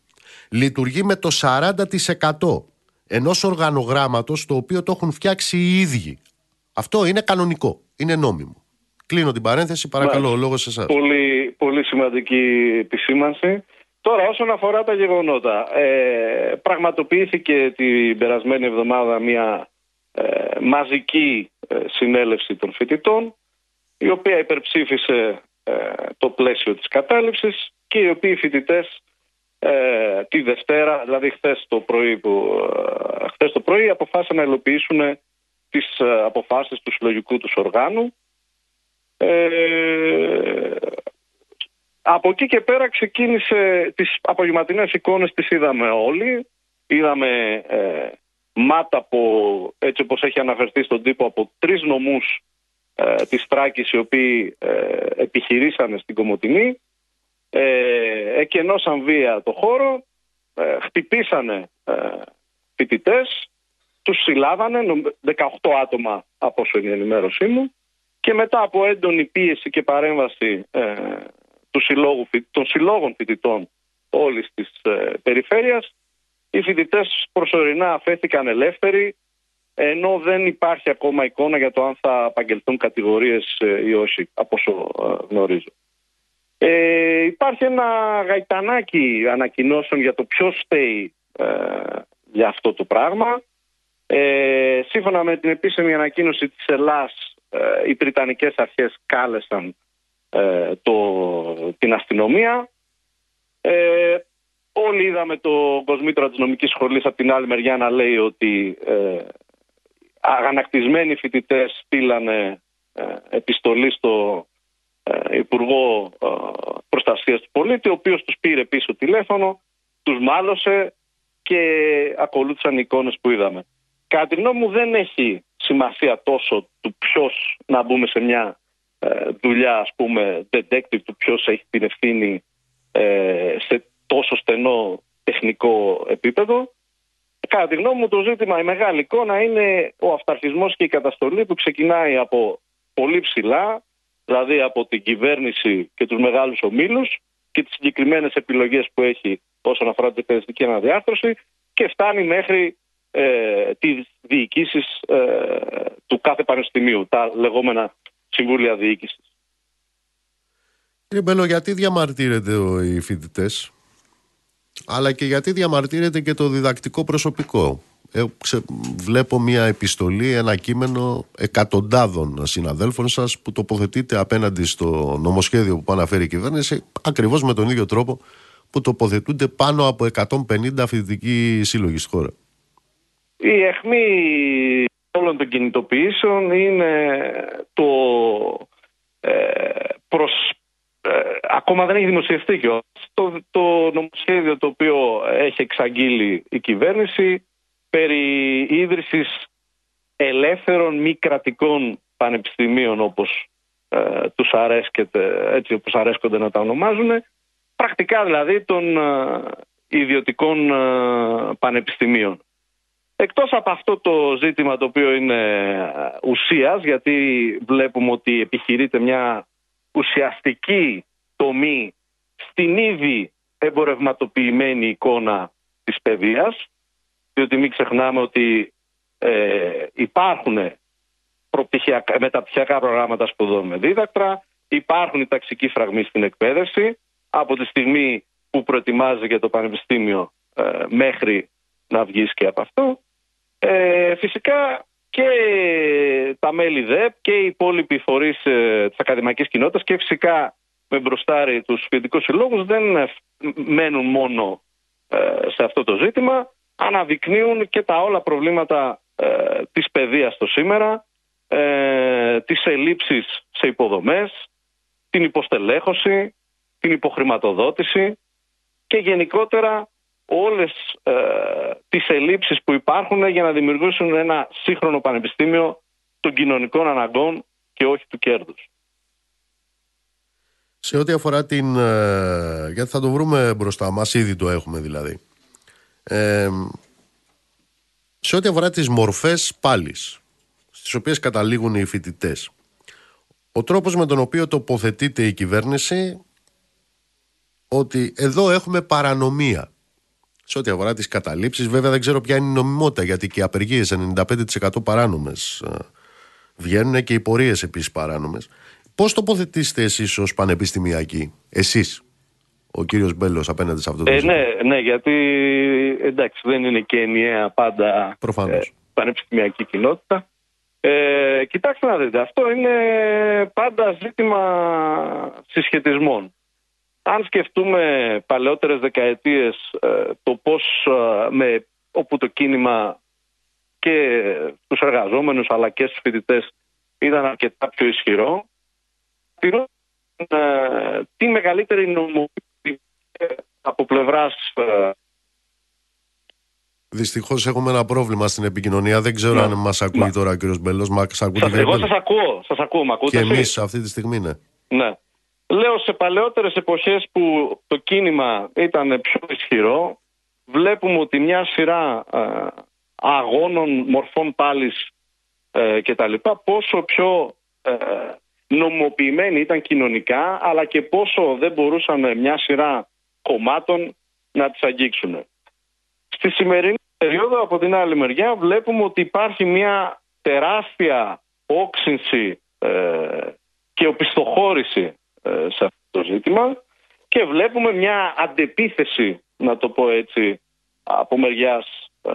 S1: λειτουργεί με το 40% ενός οργανογράμματος το οποίο το έχουν φτιάξει οι ίδιοι. Αυτό είναι κανονικό, είναι νόμιμο. Κλείνω την παρένθεση, παρακαλώ, ο λόγος σε εσάς.
S3: Πολύ, πολύ σημαντική επισήμανση. Τώρα όσον αφορά τα γεγονότα, ε, πραγματοποιήθηκε την περασμένη εβδομάδα μια ε, μαζική ε, συνέλευση των φοιτητών η οποία υπερψήφισε ε, το πλαίσιο της κατάληψης και οι οποίοι φοιτητές τη Δευτέρα, δηλαδή χθες το πρωί, που, χθες το πρωί αποφάσισαν να υλοποιήσουν τις αποφάσεις του συλλογικού τους οργάνου από εκεί και πέρα ξεκίνησε τις απογευματινές εικόνες τις είδαμε όλοι. Είδαμε ε, μάτα από, έτσι όπως έχει αναφερθεί στον τύπο, από τρεις νομούς ε, της Τράκης οι οποίοι ε, επιχειρήσανε στην Κομωτινή. ε, εκενώσαν βία το χώρο, ε, χτυπήσανε ε, φοιτητές, τους συλλάβανε, 18 άτομα από όσο είναι η ενημέρωσή μου, και μετά από έντονη πίεση και παρέμβαση ε, του συλλόγου, των συλλόγων φοιτητών όλης της ε, περιφέρειας, οι φοιτητές προσωρινά αφέθηκαν ελεύθεροι, ενώ δεν υπάρχει ακόμα εικόνα για το αν θα απαγγελθούν κατηγορίες ε, ή όχι, από όσο ε, γνωρίζω. Ε, υπάρχει ένα γαϊτανάκι ανακοινώσεων για το ποιος στέει ε, για αυτό το πράγμα. Ε, σύμφωνα με την επίσημη ανακοίνωση της Ελλάς, ε, οι Βρυτανικές αρχές κάλεσαν το, την αστυνομία. Ε, όλοι είδαμε το Κοσμήτρο της Νομικής Σχολής από την άλλη μεριά να λέει ότι ε, αγανακτισμένοι φοιτητές στείλανε επιστολή στο ε, Υπουργό ε, Προστασίας του Πολίτη, ο οποίος τους πήρε πίσω τηλέφωνο, τους μάλωσε και ακολούθησαν οι εικόνες που είδαμε. Κατά τη γνώμη μου δεν έχει σημασία τόσο του ποιος να μπούμε σε μια ε, δουλειά, ας πούμε, detective, του ποιος έχει την ευθύνη σε τόσο στενό τεχνικό επίπεδο. Κατά τη γνώμη μου το ζήτημα, η μεγάλη εικόνα είναι ο αυταρχισμός και η καταστολή που ξεκινάει από πολύ ψηλά, δηλαδή από την κυβέρνηση και τους μεγάλους ομίλους και τις συγκεκριμένες επιλογές που έχει όσον αφορά την εκπαιδευτική αναδιάρθρωση και φτάνει μέχρι ε, τις διοικήσεις ε, του κάθε πανεπιστημίου, τα λεγόμενα συμβούλια διοίκησης.
S1: Κύριε Μπέλο, γιατί διαμαρτύρεται οι φοιτητές, αλλά και γιατί διαμαρτύρεται και το διδακτικό προσωπικό; Ε, βλέπω μια επιστολή, ένα κείμενο εκατοντάδων συναδέλφων σας που τοποθετείτε απέναντι στο νομοσχέδιο που αναφέρει η κυβέρνηση ακριβώς με τον ίδιο τρόπο που τοποθετούνται πάνω από 150 φοιτητικοί σύλλογοι στη χώρα.
S3: Η αιχμή όλων των κινητοποιήσεων είναι το ε, προς, ε, ακόμα δεν έχει δημοσιευτεί και το, το νομοσχέδιο το οποίο έχει εξαγγείλει η κυβέρνηση περί ίδρυσης ελεύθερων μη κρατικών πανεπιστημίων όπως ε, τους αρέσκεται, έτσι όπως αρέσκονται να τα ονομάζουν πρακτικά δηλαδή των ε, ιδιωτικών ε, πανεπιστημίων. Εκτός από αυτό το ζήτημα το οποίο είναι ε, ουσίας γιατί βλέπουμε ότι επιχειρείται μια ουσιαστική τομή στην ήδη εμπορευματοποιημένη εικόνα της παιδείας διότι μην ξεχνάμε ότι ε, υπάρχουν μεταπτυχιακά προγράμματα σπουδών με δίδακτρα, υπάρχουν οι ταξικοί φραγμοί στην εκπαίδευση από τη στιγμή που προετοιμάζει για το πανεπιστήμιο ε, μέχρι να βγεις και από αυτό. Ε, φυσικά και τα μέλη ΔΕΠ και οι υπόλοιποι φορείς ε, της ακαδημαϊκής κοινότητας και φυσικά με μπροστάρι τους φοιτητικούς συλλόγους δεν μένουν μόνο ε, σε αυτό το ζήτημα. Αναδεικνύουν και τα όλα προβλήματα ε, της παιδείας το σήμερα, ε, τις ελλείψεις σε υποδομές, την υποστελέχωση, την υποχρηματοδότηση και γενικότερα όλες ε, τις ελλείψεις που υπάρχουν για να δημιουργήσουν ένα σύγχρονο πανεπιστήμιο των κοινωνικών αναγκών και όχι του κέρδους.
S1: Σε ό,τι αφορά την... Ε, γιατί θα το βρούμε μπροστά μας, ήδη το έχουμε δηλαδή. Ε, σε ό,τι αφορά τις μορφές πάλης στις οποίες καταλήγουν οι φοιτητές. Ο τρόπος με τον οποίο τοποθετείται η κυβέρνηση ότι εδώ έχουμε παρανομία σε ό,τι αφορά τις καταλήψεις βέβαια δεν ξέρω ποια είναι η νομιμότητα γιατί και οι απεργίες 95% παράνομες ε, βγαίνουν και οι πορείες επίσης παράνομες πώς τοποθετήσετε εσείς ως πανεπιστημιακοί εσείς ο κύριος Μπέλος απέναντι σε αυτό το
S3: ε, ναι, ναι, γιατί εντάξει δεν είναι και ενιαία πάντα
S1: ε,
S3: πανεπιστημιακή κοινότητα. Ε, κοιτάξτε να δείτε, αυτό είναι πάντα ζήτημα συσχετισμών. Αν σκεφτούμε παλαιότερες δεκαετίες ε, το πώς ε, με, όπου το κίνημα και τους εργαζόμενους αλλά και στους φοιτητές ήταν αρκετά πιο ισχυρό, τι μεγαλύτερη νομοποίηση από πλευράς. Ε,
S1: Δυστυχώς έχουμε ένα πρόβλημα στην επικοινωνία. Δεν ξέρω ναι. αν μας ακούει ναι. τώρα ο κύριος Μπελό. Μα ακούτε
S3: Εγώ σας ακούω. Σας ακούω. Μα ακούτε
S1: και εμείς αυτή τη στιγμή, ναι.
S3: Ναι. Λέω σε παλαιότερες εποχές που το κίνημα ήταν πιο ισχυρό, βλέπουμε ότι μια σειρά ε, αγώνων, μορφών πάλης ε, και τα λοιπά, πόσο πιο ε, νομοποιημένοι ήταν κοινωνικά, αλλά και πόσο δεν μπορούσαν μια σειρά κομμάτων να τις αγγίξουν. Στη σημερινή περίοδο, από την άλλη μεριά, βλέπουμε ότι υπάρχει μια τεράστια όξυνση ε, και οπισθοχώρηση ε, σε αυτό το ζήτημα και βλέπουμε μια αντεπίθεση, να το πω έτσι, από μεριάς ε,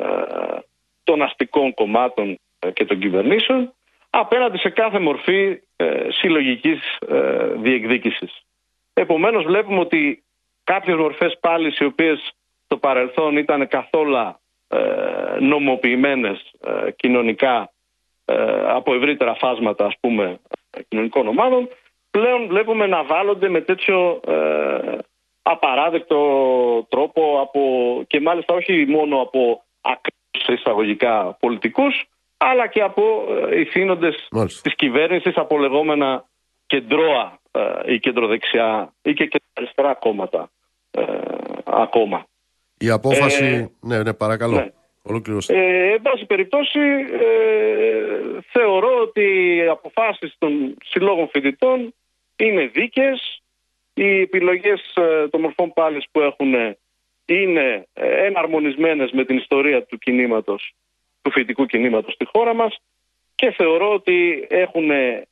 S3: των αστικών κομμάτων και των κυβερνήσεων απέναντι σε κάθε μορφή συλλογικής διεκδίκησης. Επομένως βλέπουμε ότι κάποιες μορφές πάλι οι οποίες στο παρελθόν ήταν καθόλου νομοποιημένες κοινωνικά από ευρύτερα φάσματα ας πούμε κοινωνικών ομάδων πλέον βλέπουμε να βάλλονται με τέτοιο ε, απαράδεκτο τρόπο από, και μάλιστα όχι μόνο από ακραίους εισαγωγικά πολιτικούς αλλά και από ε, ηθήνοντες της κυβέρνησης από λεγόμενα κεντρώα ε, ή κεντροδεξιά ή και κεντροαριστερά κόμματα ε, ακόμα.
S1: Η απόφαση, ε, ναι, ναι, παρακαλώ. Ναι.
S3: Ε, εν πάση περιπτώσει, ε, θεωρώ ότι οι αποφάσεις των συλλόγων φοιτητών είναι δίκες. Οι επιλογές ε, των μορφών πάλης που έχουν είναι ε, εναρμονισμένες με την ιστορία του κινήματος, του φοιτητικού κινήματος στη χώρα μας και θεωρώ ότι έχουν ε,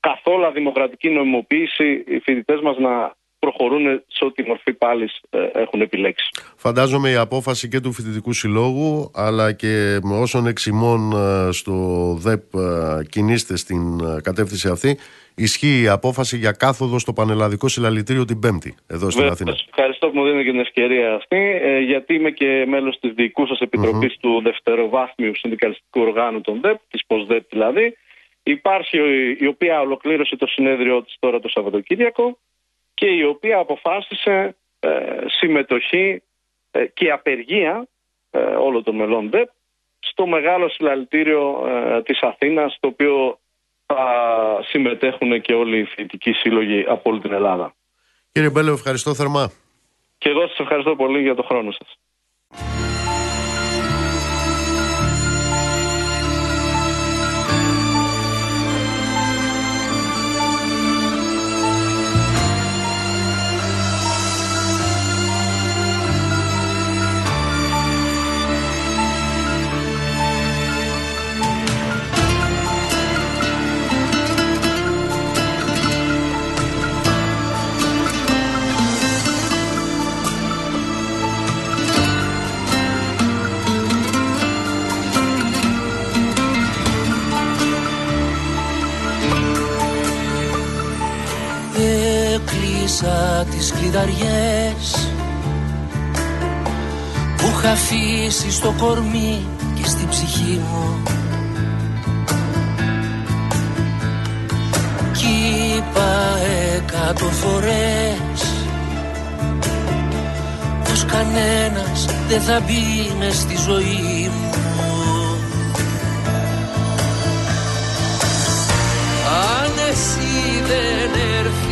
S3: καθόλου δημοκρατική νομιμοποίηση οι φοιτητές μας να προχωρούν σε ό,τι μορφή πάλι ε, έχουν επιλέξει.
S1: Φαντάζομαι η απόφαση και του Φοιτητικού Συλλόγου αλλά και με όσων εξημών ε, στο ΔΕΠ ε, κινείστε στην κατεύθυνση αυτή ισχύει η απόφαση για κάθοδο στο Πανελλαδικό Συλλαλητήριο την Πέμπτη εδώ στην Αθήνα.
S3: Ευχαριστώ που μου δίνετε και την ευκαιρία αυτή γιατί είμαι και μέλος της διοικούσας επιτροπής του Δευτεροβάθμιου Συνδικαλιστικού Οργάνου των ΔΕΠ, της ΠΟΣΔΕΠ δηλαδή. Υπάρχει η οποία ολοκλήρωσε το συνέδριό της τώρα το Σαββατοκύριακο και η οποία αποφάσισε ε, συμμετοχή ε, και απεργία ε, όλων των μελών ΔΕΠ στο μεγάλο συλλαλητήριο της Αθήνας, στο οποίο θα συμμετέχουν και όλοι οι φοιτητικοί σύλλογοι από όλη την Ελλάδα.
S1: Κύριε Μπέλο, ευχαριστώ θερμά.
S3: Και εγώ σας ευχαριστώ πολύ για το χρόνο σας.
S4: Τις κλειδαριές. Που είχα αφήσει στο κορμί και στην ψυχή μου. Κι είπα εκατό φορές πως κανένας δεν θα μπει μες στη ζωή μου. Αν εσύ δεν έρθεις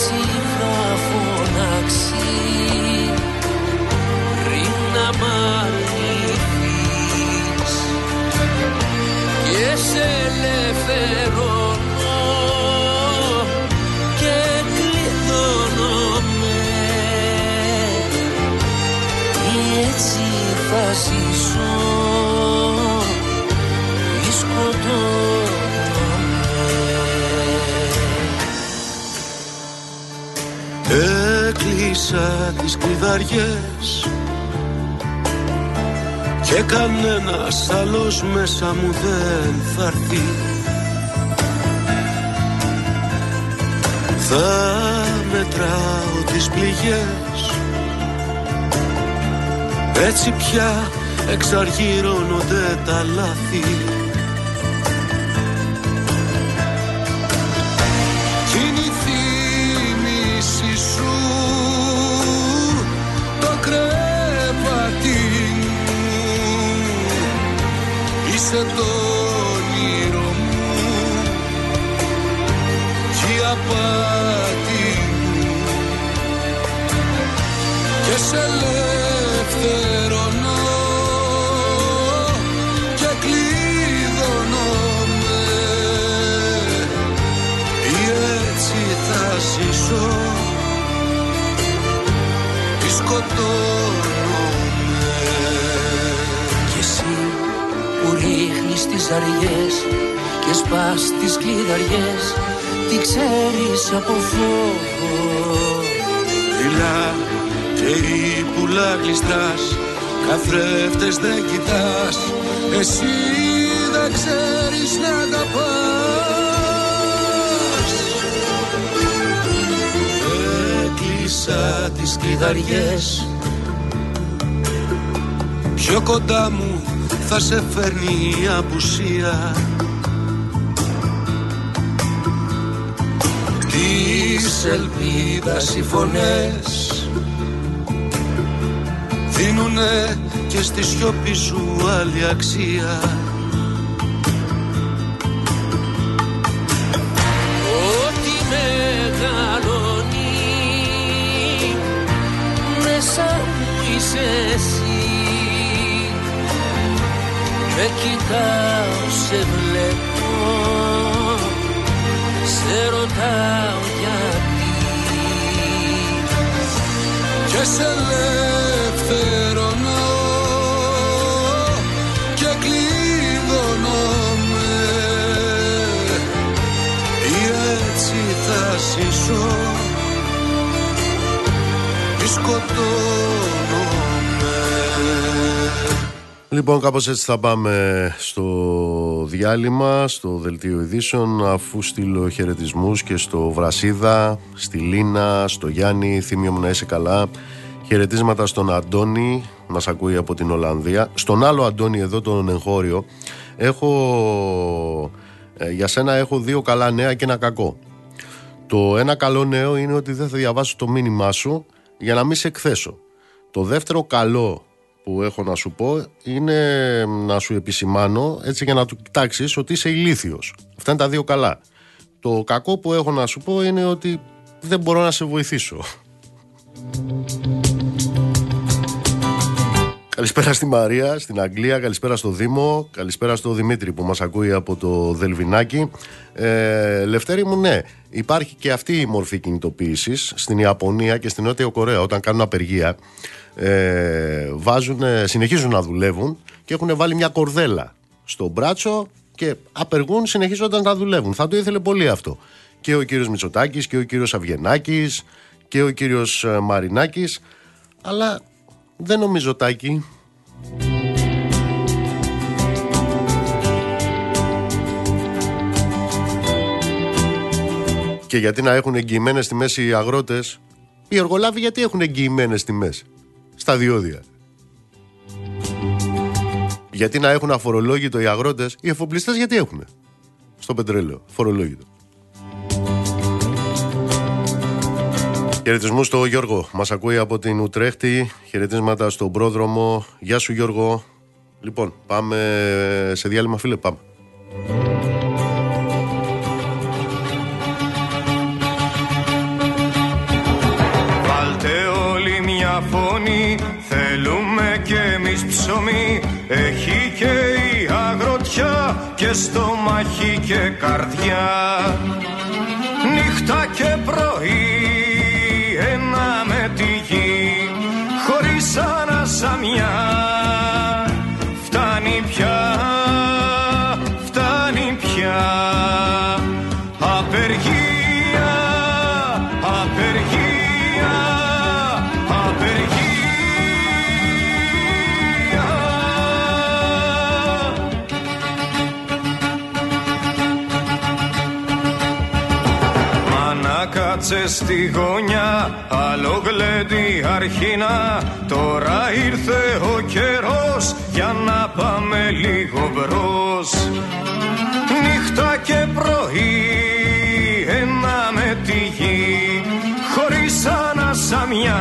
S4: έτσι κανένας άλλος μέσα μου δεν θα έρθει. Θα μετράω τις πληγές. Έτσι πια εξαργυρώνονται τα λάθη
S5: vencedor. Ρίχνεις τις αργές και σπάς τις κλειδαριές τι ξέρεις από φόβο.
S6: Δειλά και πουλά γλιστράς Καθρέφτες δεν κοιτάς Εσύ δεν ξέρεις να αγαπάς Έκλεισα τις κλειδαριές Πιο κοντά μου θα σε φέρνει η απουσία. Της ελπίδας οι φωνές Δίνουνε και στη σιώπη σου άλλη αξία
S5: κοιτάω, σε βλέπω. Σε ρωτάω γιατί.
S6: Και σε ελευθερώνω και κλειδώνομαι ή έτσι θα ζήσω. Ή σκοτώνομαι
S1: Λοιπόν, κάπως έτσι θα πάμε στο διάλειμμα, στο δελτίο ειδήσεων, αφού στείλω χαιρετισμούς και στο Βρασίδα, στη Λίνα, στο Γιάννη, θύμιο μου να είσαι καλά. Χαιρετίσματα στον Αντώνη, μας ακούει από την Ολλανδία. Στον άλλο Αντώνη εδώ, τον εγχώριο, έχω, ε, για σένα έχω δύο καλά νέα και ένα κακό. Το ένα καλό νέο είναι ότι δεν θα διαβάσω το μήνυμά σου για να μην σε εκθέσω. Το δεύτερο καλό που έχω να σου πω είναι να σου επισημάνω έτσι για να του κοιτάξεις ότι είσαι ηλίθιος. Αυτά είναι τα δύο καλά. Το κακό που έχω να σου πω είναι ότι δεν μπορώ να σε βοηθήσω. Καλησπέρα στη Μαρία, στην Αγγλία, καλησπέρα στο Δήμο, καλησπέρα στο Δημήτρη που μας ακούει από το Δελβινάκι. Ε, Λευτέρη μου, ναι, υπάρχει και αυτή η μορφή κινητοποίησης στην Ιαπωνία και στην Νότια Κορέα όταν κάνουν απεργία. Ε, βάζουν, συνεχίζουν να δουλεύουν και έχουν βάλει μια κορδέλα στο μπράτσο και απεργούν συνεχίζοντας να δουλεύουν. Θα το ήθελε πολύ αυτό. Και ο κύριος Μητσοτάκης και ο κύριος Αυγενάκης και ο κύριος ε, Μαρινάκης αλλά δεν νομίζω Τάκη. Και γιατί να έχουν εγγυημένες τιμές οι αγρότες; Οι εργολάβοι γιατί έχουν εγγυημένες τιμές; Στα διόδια Γιατί να έχουν αφορολόγητο οι αγρότες Οι εφοπλιστές γιατί έχουν Στο πετρέλαιο, φορολόγητο Χαιρετισμού στο Γιώργο. Μας ακούει από την Ουτρέχτη. Χαιρετίσματα στον πρόδρομο. Γεια σου, Γιώργο. Λοιπόν, πάμε σε διάλειμμα, φίλε. Πάμε.
S7: Φωνή, θέλουμε κι εμείς ψωμί. Έχει και η αγροτιά και στο μαχή και καρδιά. Νύχτα και πρωί ένα με τη γη Χωρίς ανασαμιά κάτσε στη γωνιά, άλλο γλέντι αρχίνα. Τώρα ήρθε ο καιρός για να πάμε λίγο μπρος. Νύχτα και πρωί, ένα με τη γη Χωρίς ανασαμιά,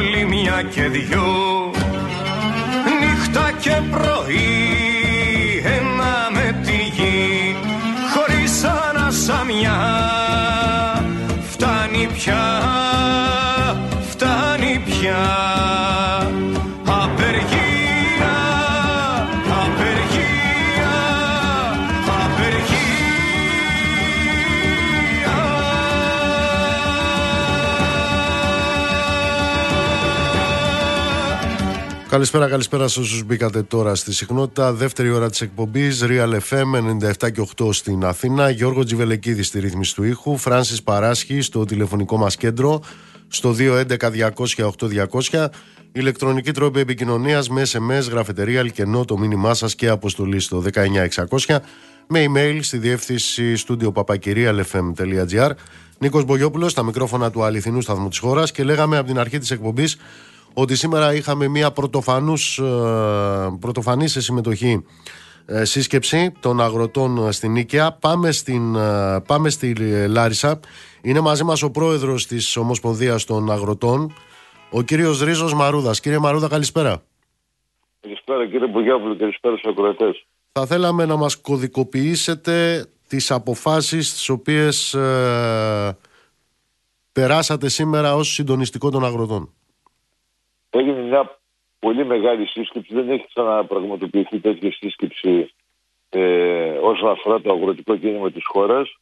S7: την πόλη μια και δυο. Νύχτα και πρωί
S1: Καλησπέρα, καλησπέρα σε όσους μπήκατε τώρα στη συχνότητα. Δεύτερη ώρα της εκπομπής, Real FM 97 και 8 στην Αθήνα. Γιώργο Τζιβελεκίδη στη ρύθμιση του ήχου. Φράνσις Παράσχη στο τηλεφωνικό μας κέντρο. Στο 211-200-8200. Ηλεκτρονική τρόπη επικοινωνίας με SMS, γραφετερία, αλκενό, το μήνυμά σας και αποστολή στο 19600. Με email στη διεύθυνση στούντιο papakirialfm.gr. Νίκος Μπογιόπουλος στα μικρόφωνα του αληθινού σταθμού της χώρας και λέγαμε από την αρχή της εκπομπής ότι σήμερα είχαμε μια πρωτοφανούς, ε, πρωτοφανή σε συμμετοχή ε, σύσκεψη των αγροτών ε, στην Νίκαια. Πάμε, στην, ε, πάμε στη Λάρισα. Είναι μαζί μας ο πρόεδρος της Ομοσπονδίας των Αγροτών, ο κύριος Ρίζος Μαρούδας. Κύριε Μαρούδα, καλησπέρα.
S8: Καλησπέρα κύριε Μπογιάπουλο, καλησπέρα στους ακροατές.
S1: Θα θέλαμε να μας κωδικοποιήσετε τις αποφάσεις τις οποίες ε, περάσατε σήμερα ως συντονιστικό των αγροτών.
S8: Έγινε μια πολύ μεγάλη σύσκεψη, δεν έχει ξαναπραγματοποιηθεί τέτοια σύσκεψη ε, όσον αφορά το αγροτικό κίνημα της χώρας,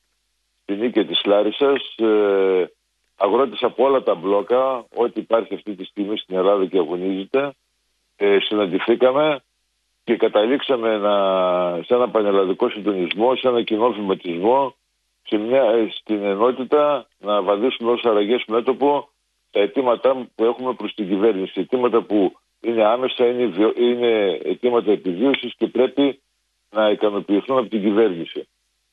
S8: στην νίκη της Λάρισας, ε, αγρότες από όλα τα μπλόκα, ό,τι υπάρχει αυτή τη στιγμή στην Ελλάδα και αγωνίζεται, ε, συναντηθήκαμε και καταλήξαμε να, σε ένα πανελλαδικό συντονισμό, σε ένα κοινό βηματισμό, σε μια, ε, στην ενότητα να βαδίσουμε ως αραγές μέτωπο τα αιτήματά που έχουμε προς την κυβέρνηση. Αιτήματα που είναι άμεσα, είναι, βιο- είναι αιτήματα επιβίωσης και πρέπει να ικανοποιηθούν από την κυβέρνηση.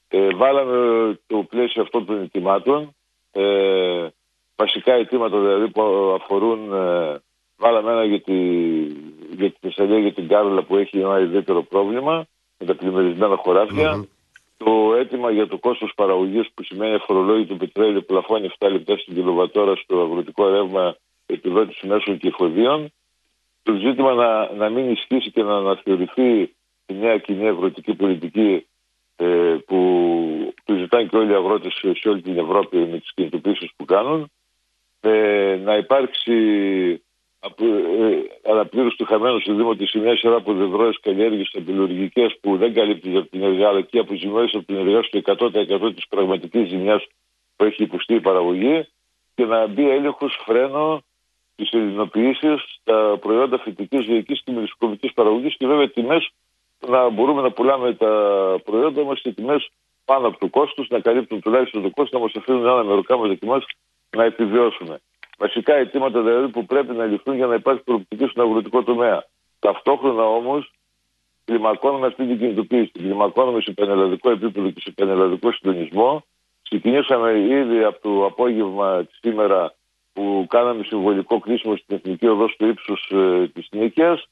S8: Ε, βάλαμε το πλαίσιο αυτών των αιτημάτων, ε, βασικά αιτήματα δηλαδή που αφορούν, ε, βάλαμε ένα για τη, για τη Θεσσαλία, για την Κάρολα που έχει ένα ιδιαίτερο πρόβλημα με τα πλημμυρισμένα χωράφια. Το αίτημα για το κόστος παραγωγής που σημαίνει αφορολόγητο πετρέλαιο πλαφώνει 7 λεπτά στην κιλοβατόρα στο αγροτικό ρεύμα επιδότηση μέσων και εφοδίων. Το ζήτημα να, να μην ισχύσει και να αναθεωρηθεί η νέα κοινή αγροτική πολιτική ε, που, που ζητάνε και όλοι οι αγρότες σε, σε όλη την Ευρώπη με τις κινητοποιήσεις που κάνουν. Ε, να υπάρξει απο- ε, αναπλήρωση του χαμένου στο Δήμο τη μια σειρά από δεδρόες καλλιέργειες απειλουργικές που δεν καλύπτει από την εργασία αλλά και αποζημιώσει από την εργασία στο 100% της πραγματικής ζημιάς που έχει υποστεί η παραγωγή και να μπει έλεγχος φρένο τις ελληνοποιήσεις στα προϊόντα φυτικής, ζωικής και μελισσοκομικής παραγωγής και βέβαια τιμές να μπορούμε να πουλάμε τα προϊόντα μας σε τιμές πάνω από το κόστος, να καλύπτουν τουλάχιστον το κόστος, να μας αφήνουν ένα μεροκάμα και μας να επιβιώσουμε. Βασικά αιτήματα δηλαδή που πρέπει να ληφθούν για να υπάρχει προοπτική στον αγροτικό τομέα. Ταυτόχρονα όμως κλιμακώνουμε αυτή την κινητοποίηση. Την κλιμακώνουμε σε πανελλαδικό επίπεδο και σε πανελλαδικό συντονισμό. Ξεκινήσαμε ήδη από το απόγευμα σήμερα που κάναμε συμβολικό κλείσιμο στην Εθνική Οδό στο ύψος ε, της Νίκαιας.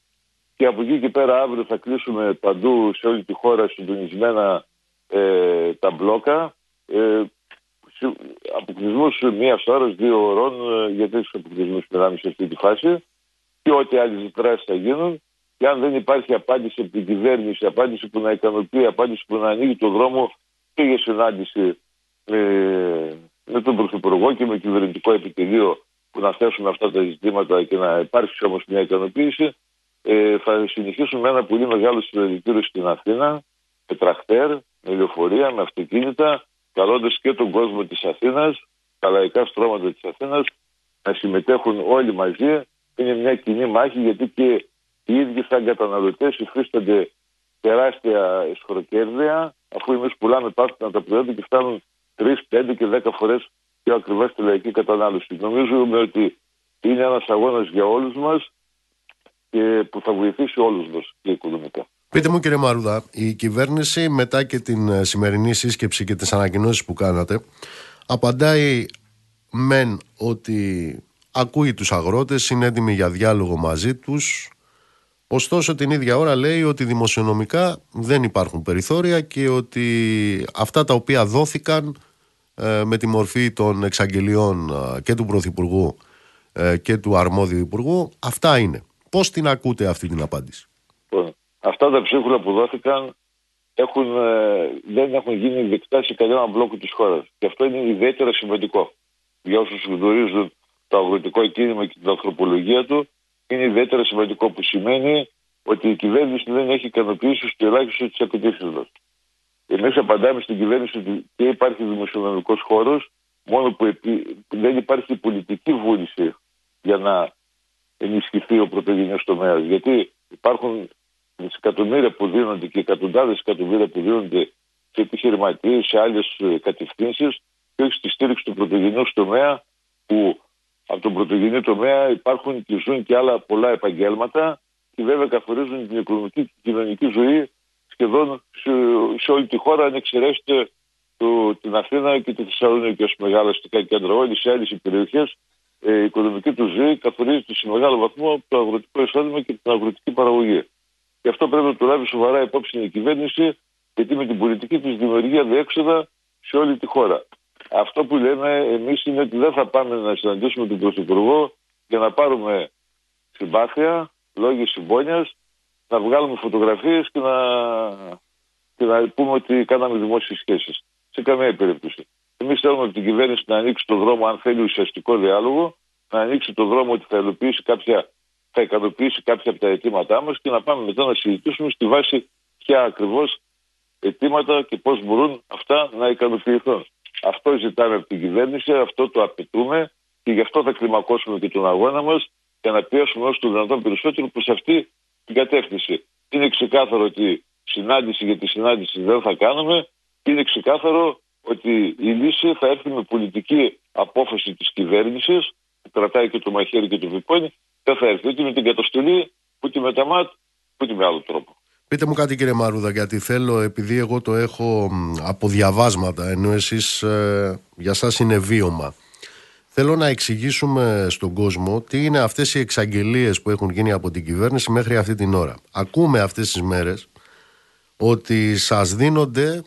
S8: Και από εκεί και πέρα αύριο θα κλείσουμε παντού σε όλη τη χώρα συντονισμένα ε, τα μπλόκα. Ε, αποκλεισμού μία ώρα, δύο ώρων, ε, γιατί του αποκλεισμούς μιλάμε σε αυτή τη φάση, και ό,τι άλλες δράσεις θα γίνουν. Και αν δεν υπάρχει απάντηση από την κυβέρνηση, απάντηση που να ικανοποιεί, απάντηση που να ανοίγει το δρόμο και για συνάντηση ε, με τον Πρωθυπουργό και με κυβερνητικό επιτελείο που να θέσουμε αυτά τα ζητήματα και να υπάρξει όμως μια ικανοποίηση, ε, θα συνεχίσουμε με ένα πολύ μεγάλο συλλαλητήριο στην Αθήνα, με τραχτέρ, με λεωφορεία, με αυτοκίνητα, καλώντας και τον κόσμο της Αθήνας, τα λαϊκά στρώματα της Αθήνας, να συμμετέχουν όλοι μαζί. Είναι μια κοινή μάχη γιατί και οι ίδιοι σαν καταναλωτές υφίστανται τεράστια ισχυροκέρδεια, αφού εμείς πουλάμε πάθηνα τα προϊόντα και φτάνουν 3, 5 και 10 φορές πιο ακριβά στη λαϊκή κατανάλωση. Νομίζουμε ότι είναι ένας αγώνας για όλους μας και που θα βοηθήσει όλους μας και οικονομικά.
S1: Πείτε μου κύριε Μαρούδα, η κυβέρνηση μετά και την ε, σημερινή σύσκεψη και τις ανακοινώσεις που κάνατε απαντάει μεν ότι ακούει τους αγρότες, είναι έτοιμη για διάλογο μαζί τους Ωστόσο την ίδια ώρα λέει ότι δημοσιονομικά δεν υπάρχουν περιθώρια και ότι αυτά τα οποία δόθηκαν ε, με τη μορφή των εξαγγελιών ε, και του Πρωθυπουργού ε, και του αρμόδιου Υπουργού, αυτά είναι. Πώς την ακούτε αυτή την απάντηση;
S8: Λοιπόν, αυτά τα ψίχουλα που δόθηκαν έχουν, δεν έχουν γίνει δεκτά σε κανένα μπλόκο της χώρας. Και αυτό είναι ιδιαίτερα σημαντικό. Για όσους γνωρίζουν το αγροτικό κίνημα και την ανθρωπολογία του, είναι ιδιαίτερα σημαντικό που σημαίνει ότι η κυβέρνηση δεν έχει ικανοποιήσει στο ελάχιστο τι απαιτήσει μας. Εμείς απαντάμε στην κυβέρνηση ότι και υπάρχει δημοσιονομικός χώρος, μόνο που δεν υπάρχει πολιτική βούληση για να ενισχυθεί ο πρωτογενής τομέας. Γιατί υπάρχουν δισεκατομμύρια που δίνονται και εκατοντάδες εκατομμύρια που δίνονται σε επιχειρηματίες, σε άλλες κατευθύνσεις και όχι στη στήριξη του πρωτογενού τομέα που από τον πρωτογενή τομέα υπάρχουν και ζουν και άλλα πολλά επαγγέλματα και βέβαια καθορίζουν την οικονομική και κοινωνική ζωή σχεδόν σε, σε όλη τη χώρα, αν εξαιρέσετε το, την Αθήνα και τη Θεσσαλονίκη ως μεγάλα αστικά κέντρα. Όλε οι άλλες περιοχές, ε, η οικονομική τους ζωή καθορίζεται σε μεγάλο βαθμό από το αγροτικό εισόδημα και την αγροτική παραγωγή. Και αυτό πρέπει να το λάβει σοβαρά υπόψη η κυβέρνηση, γιατί με την πολιτική της δημιουργία διέξοδα σε όλη τη χώρα. Αυτό που λέμε εμείς είναι ότι δεν θα πάμε να συναντήσουμε τον Πρωθυπουργό για να πάρουμε συμπάθεια, λόγια συμπόνια, να βγάλουμε φωτογραφίες και να, και να πούμε ότι κάναμε δημόσιες σχέσεις. Σε καμία περίπτωση. Εμείς θέλουμε από την κυβέρνηση να ανοίξει το δρόμο, αν θέλει ουσιαστικό διάλογο, να ανοίξει το δρόμο ότι θα υλοποιήσει κάποια θα ικανοποιήσει κάποια από τα αιτήματά μας και να πάμε μετά να συζητήσουμε στη βάση ποια ακριβώς αιτήματα και πώς μπορούν αυτά να ικανοποιηθούν. Αυτό ζητάμε από την κυβέρνηση, αυτό το απαιτούμε και γι' αυτό θα κλιμακώσουμε και τον αγώνα μας για να πιέσουμε όσο το δυνατόν περισσότερο προς αυτή την κατεύθυνση. Είναι ξεκάθαρο ότι συνάντηση για τη συνάντηση δεν θα κάνουμε και είναι ξεκάθαρο ότι η λύση θα έρθει με πολιτική απόφαση της κυβέρνησης που κρατάει και το μαχαίρι και το βιπόνι δεν θα έρθει ούτε με την καταστολή, ούτε με τα ΜΑΤ, ούτε με άλλο τρόπο.
S1: Πείτε μου κάτι κύριε Μαρούδα γιατί θέλω επειδή εγώ το έχω από διαβάσματα ενώ εσείς ε, για σας είναι βίωμα. Θέλω να εξηγήσουμε στον κόσμο τι είναι αυτές οι εξαγγελίες που έχουν γίνει από την κυβέρνηση μέχρι αυτή την ώρα. Ακούμε αυτές τις μέρες ότι σας δίνονται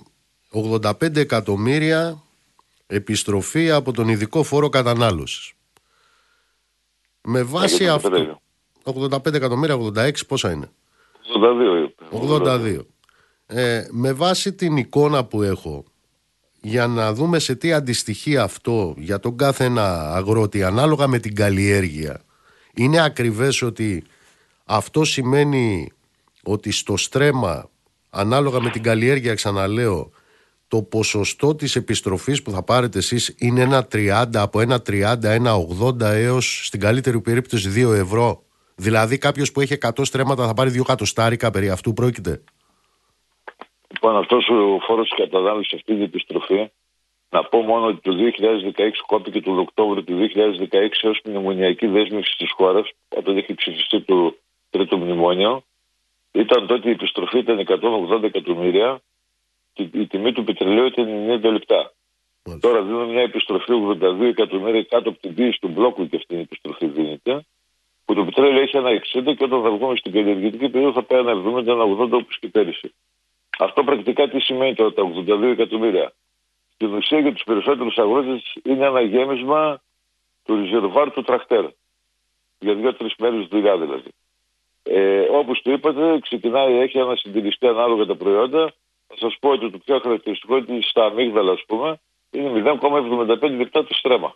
S1: 85 εκατομμύρια επιστροφή από τον ειδικό φόρο κατανάλωσης. Με βάση αυτό... 85 εκατομμύρια, 86 πόσα είναι;
S8: 82.
S1: 82. Ε, με βάση την εικόνα που έχω για να δούμε σε τι αντιστοιχεί αυτό για τον κάθε ένα αγρότη ανάλογα με την καλλιέργεια είναι ακριβές ότι αυτό σημαίνει ότι στο στρέμα ανάλογα με την καλλιέργεια ξαναλέω το ποσοστό της επιστροφής που θα πάρετε εσείς είναι ένα 30 από ένα 30, ένα 80 έως στην καλύτερη περίπτωση 2 ευρώ Δηλαδή κάποιος που έχει 100 στρέμματα θα πάρει 2 κατοστάρικα περί αυτού πρόκειται;
S8: Λοιπόν, αυτός ο φόρος κατανάλωσης αυτή την επιστροφή, να πω μόνο ότι το 2016 κόπηκε τον Οκτώβριο του 2016 ως μνημονιακή δέσμευση της χώρας, όταν είχε ψηφιστεί το τρίτο μνημόνιο. Ήταν τότε η επιστροφή ήταν 180 εκατομμύρια και η τιμή του πετρελαίου ήταν 90 λεπτά. Τώρα δίνουμε μια επιστροφή 82 εκατομμύρια κάτω από την πίεση του μπλόκου και αυτή η επιστροφή δίνεται που το πετρέλαιο έχει ένα 60 και όταν θα βγούμε στην καλλιεργητική περίοδο θα πάει ένα 70, ένα 80 όπως και πέρυσι. Αυτό πρακτικά τι σημαίνει τώρα τα 82 εκατομμύρια. Στην ουσία για τους περισσότερους αγρότες είναι ένα γέμισμα του ριζερβάρ του τραχτέρ. Για δύο-τρεις μέρες δουλειά δηλαδή. Ε, Όπως το είπατε, ξεκινάει, έχει ένα συντηρητή ανάλογα τα προϊόντα. Θα σας πω ότι το πιο χαρακτηριστικό είναι στα αμύγδαλα, ας πούμε, είναι 0,75 λεπτά το στρέμμα.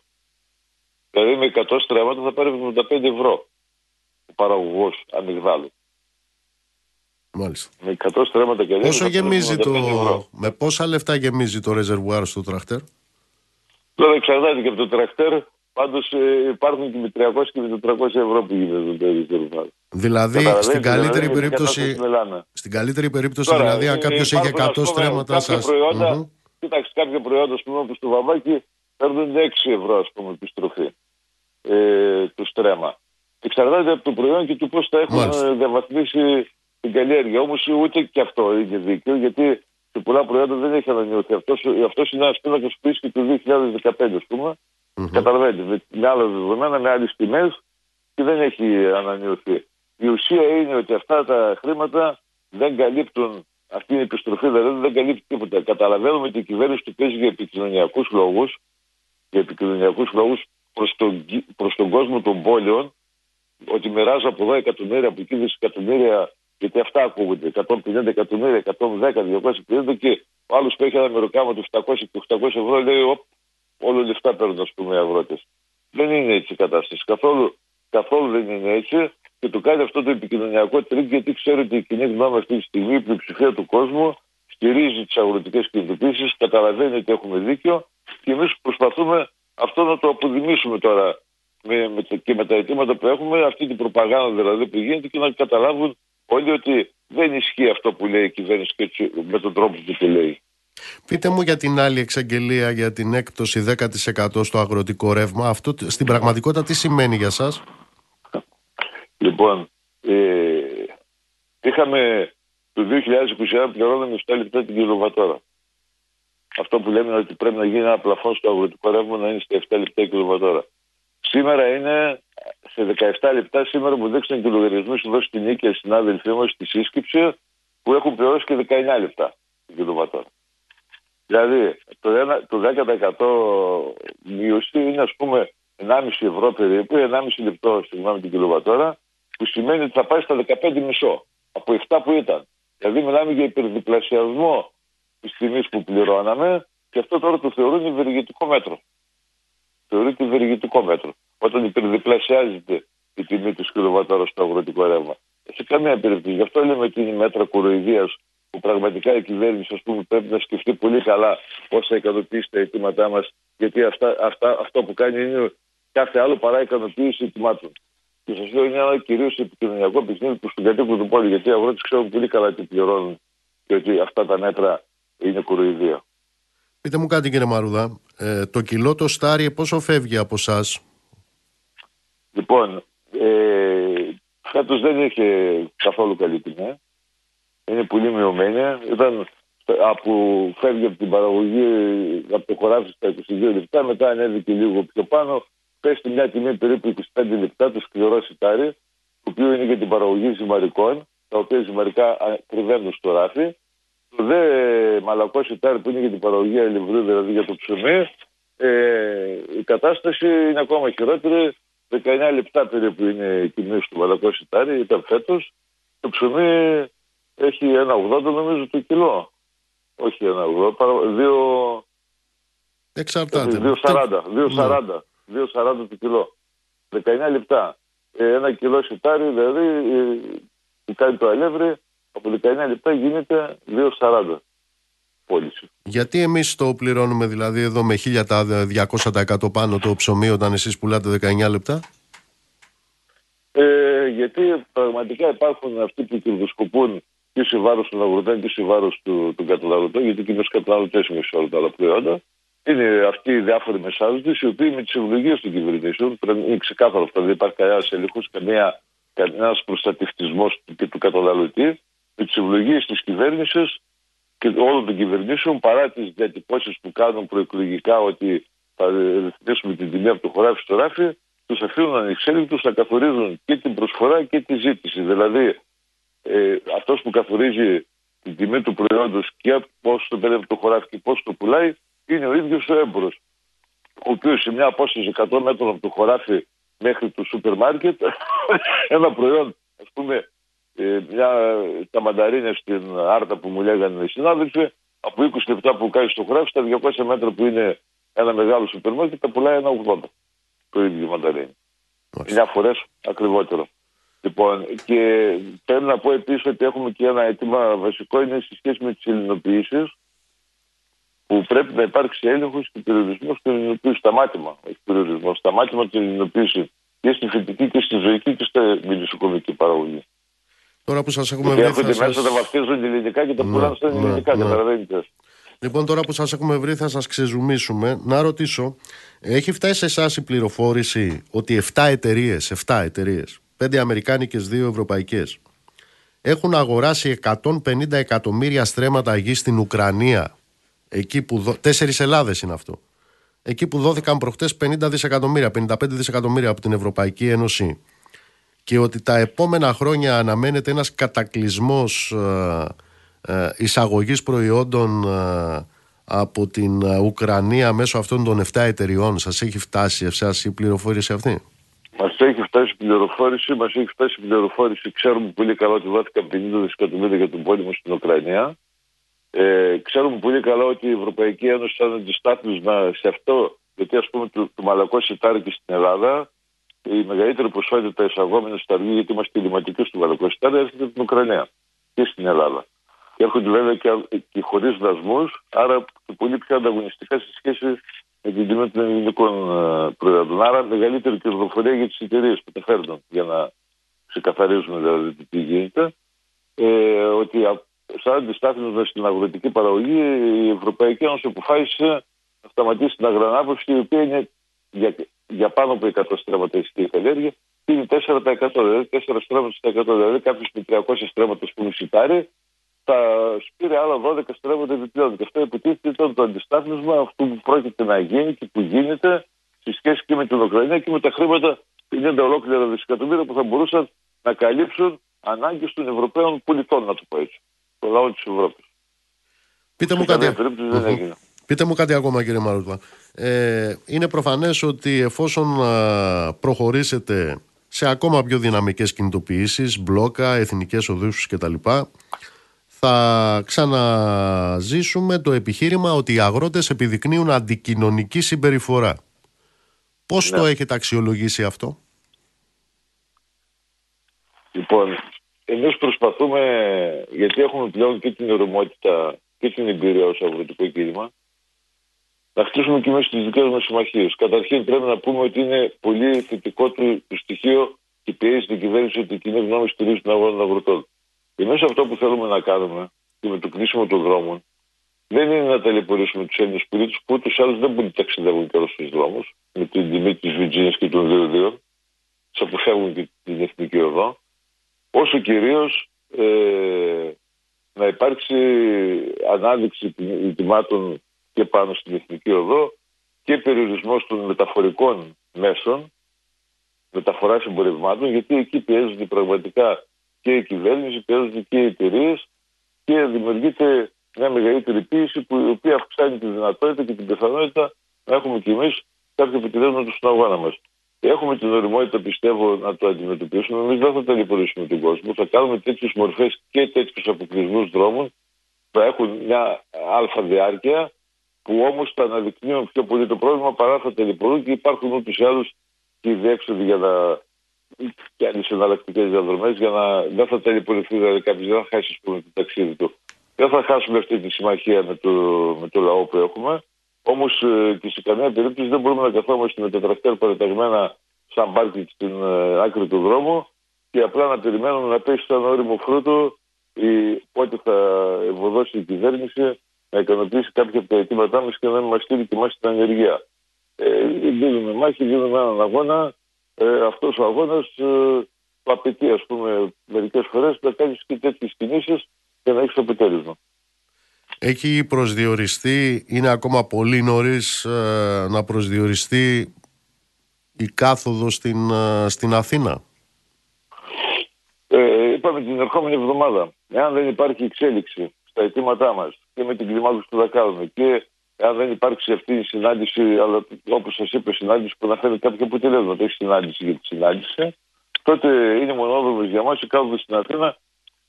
S8: Δηλαδή με 100 στρέμματα θα πάρει 75 ευρώ παραγωγός αμυγδάλου.
S1: Μάλιστα.
S8: Με 100 στρέμματα και
S1: Πόσο γεμίζει το... Με πόσα λεφτά γεμίζει το ρεζερβουάρ στο τραχτέρ;
S8: Τώρα εξαρτάται και από το τραχτέρ. Πάντως ε, υπάρχουν και με 300 και με 400 ευρώ που γίνεται το ρεζερβουάρ.
S1: Δηλαδή, στην καλύτερη δηλαδή, περίπτωση, στην καλύτερη περίπτωση, Τώρα, δηλαδή, αν κάποιος έχει 100 στρέμματα σα.
S8: Mm-hmm. Κοιτάξτε, κάποια προϊόντα, ας πούμε, όπως το βαμβάκι, παίρνουν 6 ευρώ, ας πούμε, επιστροφή ε, του στρέμμα. Εξαρτάται από το προϊόν και του πώς θα έχουν Μάλιστα. διαβαθμίσει την καλλιέργεια. Όμως ούτε και αυτό είναι δίκαιο, γιατί σε πολλά προϊόντα δεν έχει ανανεωθεί. Αυτός αυτός είναι ένα πίνακα που ίσχυε το 2015, ας πούμε. Mm-hmm. Καταλαβαίνετε, με, με άλλα δεδομένα, με άλλες τιμές και δεν έχει ανανεωθεί. Η ουσία είναι ότι αυτά τα χρήματα δεν καλύπτουν, αυτή η επιστροφή δηλαδή δεν καλύπτει τίποτα. Καταλαβαίνουμε ότι η κυβέρνηση του παίζει για επικοινωνιακούς λόγους, για επικοινωνιακούς λόγους προς τον, προς τον κόσμο των πόλεων, ότι μοιράζω από εδώ εκατομμύρια, από εκεί δισεκατομμύρια, γιατί αυτά ακούγονται. 150 εκατομμύρια, 110, 250 και ο άλλος που έχει ένα μεροκάματο 700 και 800 ευρώ λέει: Οπ, όλο λεφτά παίρνουν, ας πούμε, οι αγρότες. Δεν είναι έτσι η κατάσταση. Καθόλου, καθόλου δεν είναι έτσι και το κάνει αυτό το επικοινωνιακό τρικ γιατί ξέρει ότι η κοινή γνώμη αυτή τη στιγμή, η πλειοψηφία του κόσμου, στηρίζει τις αγροτικές κινητοποιήσει, καταλαβαίνει ότι έχουμε δίκιο και εμείς προσπαθούμε αυτό να το αποδημήσουμε τώρα με, με, και με τα αιτήματα που έχουμε, αυτή την προπαγάνδα δηλαδή που γίνεται και να καταλάβουν όλοι ότι δεν ισχύει αυτό που λέει η κυβέρνηση και με τον τρόπο που το λέει.
S1: Πείτε μου για την άλλη εξαγγελία για την έκπτωση 10% στο αγροτικό ρεύμα. Αυτό στην πραγματικότητα τι σημαίνει για σας;
S8: Λοιπόν, ε, είχαμε το 2021 πληρώναμε 7 λεπτά την κιλοβατόρα. Αυτό που λέμε ότι πρέπει να γίνει ένα πλαφόν στο αγροτικό ρεύμα να είναι στα 7 λεπτά κιλοβατόρα. Σήμερα είναι σε 17 λεπτά, σήμερα μου δείξαν και λογαριασμού εδώ στην Νίκη συνάδελφοί μας στη σύσκεψη που έχουν πληρώσει και 19 λεπτά την κιλοβατόρα. Δηλαδή το, το 10% μείωση είναι ας πούμε 1,5 ευρώ περίπου, 1,5 λεπτό συγγνώμη την κιλοβατόρα, που σημαίνει ότι θα πάει στα 15 μισό από 7 που ήταν. Δηλαδή μιλάμε για υπερδιπλασιασμό της τιμής που πληρώναμε και αυτό τώρα το θεωρούν ευεργετικό μέτρο. Θεωρείται ευεργετικό μέτρο. Όταν υπερδιπλασιάζεται η τιμή του κιλοβατόρας στο αγροτικό ρεύμα. Σε καμία περίπτωση. Γι' αυτό λέμε ότι είναι μέτρα κοροϊδίας που πραγματικά η κυβέρνηση ας πούμε, πρέπει να σκεφτεί πολύ καλά πώς θα ικανοποιήσει τα αιτήματά μας. Γιατί αυτά, αυτά, αυτό που κάνει είναι κάθε άλλο παρά ικανοποίηση αιτημάτων. Και σας λέω είναι ένα κυρίως επικοινωνιακό παιχνίδι προ τον κατοίκο του πόλη. Γιατί οι αγρότες ξέρουν πολύ καλά τι πληρώνουν και ότι αυτά τα μέτρα είναι κοροϊδία.
S1: Πείτε μου κάτι κύριε Μαρούδα. Ε, το κιλό το στάρι πόσο φεύγει από εσά.
S8: Λοιπόν, ε, φέτος δεν είχε καθόλου καλή τιμή. Είναι πολύ μειωμένη. Ήταν από φεύγει από την παραγωγή από το χωράφι στα 22 λεπτά, μετά ανέβηκε λίγο πιο πάνω, πέσει μια τιμή περίπου 25 λεπτά, το σκληρό σιτάρι, το οποίο είναι για την παραγωγή ζυμαρικών, τα οποία ζυμαρικά κρυβαίνουν στο ράφι. Το δε μαλακό σιτάρι που είναι για την παραγωγή αλευρού, δηλαδή για το ψωμί, ε, η κατάσταση είναι ακόμα χειρότερη. 19 λεπτά περίπου είναι η τιμή στο μαλακό σιτάρι, ήταν φέτος. Το ψωμί έχει ένα 80 νομίζω το κιλό. Όχι ένα 80, δύο...
S1: Εξαρτάται.
S8: 2,40. 2,40. 2,40 το κιλό. 19 λεπτά. Ε, ένα κιλό σιτάρι, δηλαδή ε, που κάνει το αλεύρι, από 19 λεπτά γίνεται 2,40 πώληση.
S1: Γιατί εμείς το πληρώνουμε δηλαδή εδώ με 1000 τα 200% πάνω το ψωμί όταν εσείς πουλάτε 19 λεπτά;
S8: Ε, γιατί πραγματικά υπάρχουν αυτοί που κερδοσκοπούν και σε βάρος των αγροτών και σε βάρος του, του καταναλωτών, γιατί και οι καταναλωτές είναι σε όλα τα άλλα προϊόντα. Είναι αυτοί οι διάφοροι μεσάζοντες, οι οποίοι με τις ευλογίες των κυβερνήσεων, είναι ξεκάθαρο αυτό, δεν υπάρχει κανένας έλεγχος, κανένας προστατευτισμός και του καταναλωτή, με τις ευλογίες της κυβέρνησης και όλων των κυβερνήσεων, παρά τις διατυπώσεις που κάνουν προεκλογικά ότι θα ρυθμίσουμε την τιμή από το χωράφι στο ράφι, τους αφήνουν ανεξέλεγκτους να καθορίζουν και την προσφορά και τη ζήτηση. Δηλαδή, ε, αυτός που καθορίζει την τιμή του προϊόντος και πώς το παίρνει από το χωράφι και πώς το πουλάει, είναι ο ίδιος ο έμπορος. Ο οποίος σε μια απόσταση 100 μέτρων από το χωράφι μέχρι το σούπερ μάρκετ, ένα προϊόν, ας πούμε, ε, μια, τα μανταρίνια στην Άρτα που μου λέγανε οι συνάδελφοι, από 20 λεπτά που κάνει στο χωράφι, στα 200 μέτρα που είναι ένα μεγάλο σούπερ μάρκετ, τα πουλάει ένα 80 το ίδιο μανταρίνι. Μια φορές ακριβότερο. Λοιπόν, και πρέπει να πω επίσης ότι έχουμε και ένα αίτημα βασικό είναι σε σχέση με τις ελληνοποιήσεις, που πρέπει να υπάρξει έλεγχος και περιορισμός στην ελληνοποίηση. Σταμάτημα, όχι περιορισμός. Σταμάτημα την ελληνοποίηση και στη φυτική και στη ζωική και στη μελισσοκομική παραγωγή.
S1: Τώρα που σας έχουμε βρει.
S8: Έρχονται σας... μέσα, τα βαφτίζουν ελληνικά και τα ναι, πουλάνε στα ναι, ελληνικά, ναι, καταλαβαίνετε.
S1: Λοιπόν, τώρα που σας έχουμε βρει, θα σας ξεζουμίσουμε. Να ρωτήσω, έχει φτάσει σε εσάς η πληροφόρηση ότι 7 εταιρείες, 7 εταιρείες, 5 Αμερικάνικες, 2 Ευρωπαϊκές, έχουν αγοράσει 150 εκατομμύρια στρέμματα γης στην Ουκρανία. Εκεί που. Τέσσερις Ελλάδες είναι αυτό. Εκεί που δόθηκαν προχτές 50 δισεκατομμύρια, 55 δισεκατομμύρια από την Ευρωπαϊκή Ένωση και ότι τα επόμενα χρόνια αναμένεται ένας κατακλυσμός ε, ε, εισαγωγής προϊόντων ε, από την Ουκρανία μέσω αυτών των 7 εταιριών. Σας έχει φτάσει εσάς η πληροφόρηση αυτή;
S8: Μας έχει φτάσει η πληροφόρηση, μας έχει φτάσει η πληροφόρηση. Ξέρουμε πολύ καλά ότι δόθηκαν 50 δισεκατομμύρια για τον πόλεμο στην Ουκρανία. Ε, ξέρουμε πολύ καλά ότι η Ευρωπαϊκή Ένωση θα αντιστάθμισμα σε αυτό, γιατί ας πούμε το, το μαλακό σιτάρι και στην Ελλάδα, η μεγαλύτερη ποσότητα εισαγόμενη στα αργή, γιατί είμαστε κλιματικοί στο μαλακό σιτάρι, έρχεται από την Ουκρανία και στην Ελλάδα. Και έρχονται βέβαια και, και χωρίς δασμούς, άρα πολύ πιο ανταγωνιστικά σε σχέση με την τιμή των ελληνικών ε, προϊόντων. Άρα μεγαλύτερη κερδοφορία για τις εταιρείες που τα φέρνουν, για να ξεκαθαρίζουμε δηλαδή τι γίνεται. Ε, ότι σαν αντιστάθμισμα στην αγροτική παραγωγή, η Ευρωπαϊκή Ένωση αποφάσισε να σταματήσει την αγρανάπευση, η οποία είναι για, για πάνω από 100 στρέμματα η καλλιέργεια, και είναι 4%. Δηλαδή 4 στρέμματα στα 100. Δηλαδή κάποιος με 300 στρέμματα που μισητάρει, θα σπείρει άλλα 12 στρέμματα επιπλέον. Και αυτό υποτίθεται ήταν το αντιστάθμισμα αυτού που πρόκειται να γίνει και που γίνεται στη σχέση και με την Ουκρανία και με τα χρήματα 50 ολόκληρα δισεκατομμύρια που θα μπορούσαν να καλύψουν ανάγκες των Ευρωπαίων πολιτών, να το πω έτσι το λαό της Ευρώπης.
S1: Πείτε μου, κάτι... Πείτε μου κάτι ακόμα κύριε Μαρούτλα. Ε, είναι προφανές ότι εφόσον προχωρήσετε σε ακόμα πιο δυναμικές κινητοποιήσεις, μπλόκα, εθνικές οδούς κτλ. Θα ξαναζήσουμε το επιχείρημα ότι οι αγρότες επιδεικνύουν αντικοινωνική συμπεριφορά. Πώς ναι. το έχετε αξιολογήσει αυτό;
S8: Λοιπόν, εμείς προσπαθούμε, γιατί έχουμε πλέον και την οριμότητα και την εμπειρία ως αγροτικό κίνημα, να χτίσουμε και μέσα στις δικές μας συμμαχίες. Καταρχήν πρέπει να πούμε ότι είναι πολύ θετικό του, το στοιχείο και πιέζει την κυβέρνηση ότι η κοινή γνώμη στηρίζει την αγώνα των αγροτών. Και μέσα αυτό που θέλουμε να κάνουμε και με το κλείσιμο των δρόμων δεν είναι να ταλαιπωρήσουμε τους Έλληνες πολίτες που ούτως ή άλλως δεν μπορεί να ταξιδεύουν καιρό στους δρόμους με την τιμή της Βιτζίνη και των διοδίων. Τους αποφεύγουν και την εθνική οδό όσο κυρίως ε, να υπάρξει ανάδειξη τιμάτων και πάνω στην Εθνική Οδό και περιορισμός των μεταφορικών μέσων μεταφοράς εμπορευμάτων γιατί εκεί πιέζονται πραγματικά και η κυβέρνηση, πιέζονται και οι εταιρείες και δημιουργείται μια μεγαλύτερη πίεση που η οποία αυξάνει τη δυνατότητα και την πιθανότητα να έχουμε κι εμείς κάποιο επιτελέσμα στον αγώνα μας. Έχουμε την οριμότητα, πιστεύω, να το αντιμετωπίσουμε. Εμείς δεν θα ταλαιπωρήσουμε τον κόσμο. Θα κάνουμε τέτοιες μορφές και τέτοιους αποκλεισμούς δρόμων που έχουν μια αλφα διάρκεια, που όμως θα αναδεικνύουν πιο πολύ το πρόβλημα παρά θα ταλαιπωρούν και υπάρχουν ούτως ή άλλως και οι διέξοδοι για να κάνει εναλλακτικές διαδρομές για να δεν θα ταλαιπωρηθεί δηλαδή κάποιος, δεν θα χάσει πούμε, το ταξίδι του. Δεν θα χάσουμε αυτή τη συμμαχία με το, με το λαό που έχουμε. Όμως ε, και σε καμία περίπτωση δεν μπορούμε να καθόμαστε με τα τρακτέρ παραταγμένα σαν πάρκι στην ε, άκρη του δρόμου και απλά να περιμένουμε να πέσει σαν όριμο φρούτο ή πότε θα ευωδώσει η κυβέρνηση να ικανοποιήσει κάποια από τα αιτήματά μας και να μην μας στείλει και εμάς στην ανεργία. Ε, δίνουμε μάχη, δίνουμε έναν αγώνα. Ε, Αυτός ο αγώνας ε, απαιτεί, ας πούμε, μερικές φορές να κάνεις και τέτοιες κινήσεις και να έχεις αποτέλεσμα.
S1: Έχει προσδιοριστεί, είναι ακόμα πολύ νωρίς ε, να προσδιοριστεί η κάθοδος στην, ε, στην Αθήνα.
S8: Ε, είπαμε την ερχόμενη εβδομάδα, εάν δεν υπάρχει εξέλιξη στα αιτήματά μας και με την κλιμάκωση που θα κάνουμε και αν δεν υπάρξει αυτή η συνάντηση, αλλά όπως σας είπε, συνάντηση που να φέρει κάποια αποτελέσματα, έχει συνάντηση για τη συνάντηση, τότε είναι μονόδρομος για μας η κάθοδος στην Αθήνα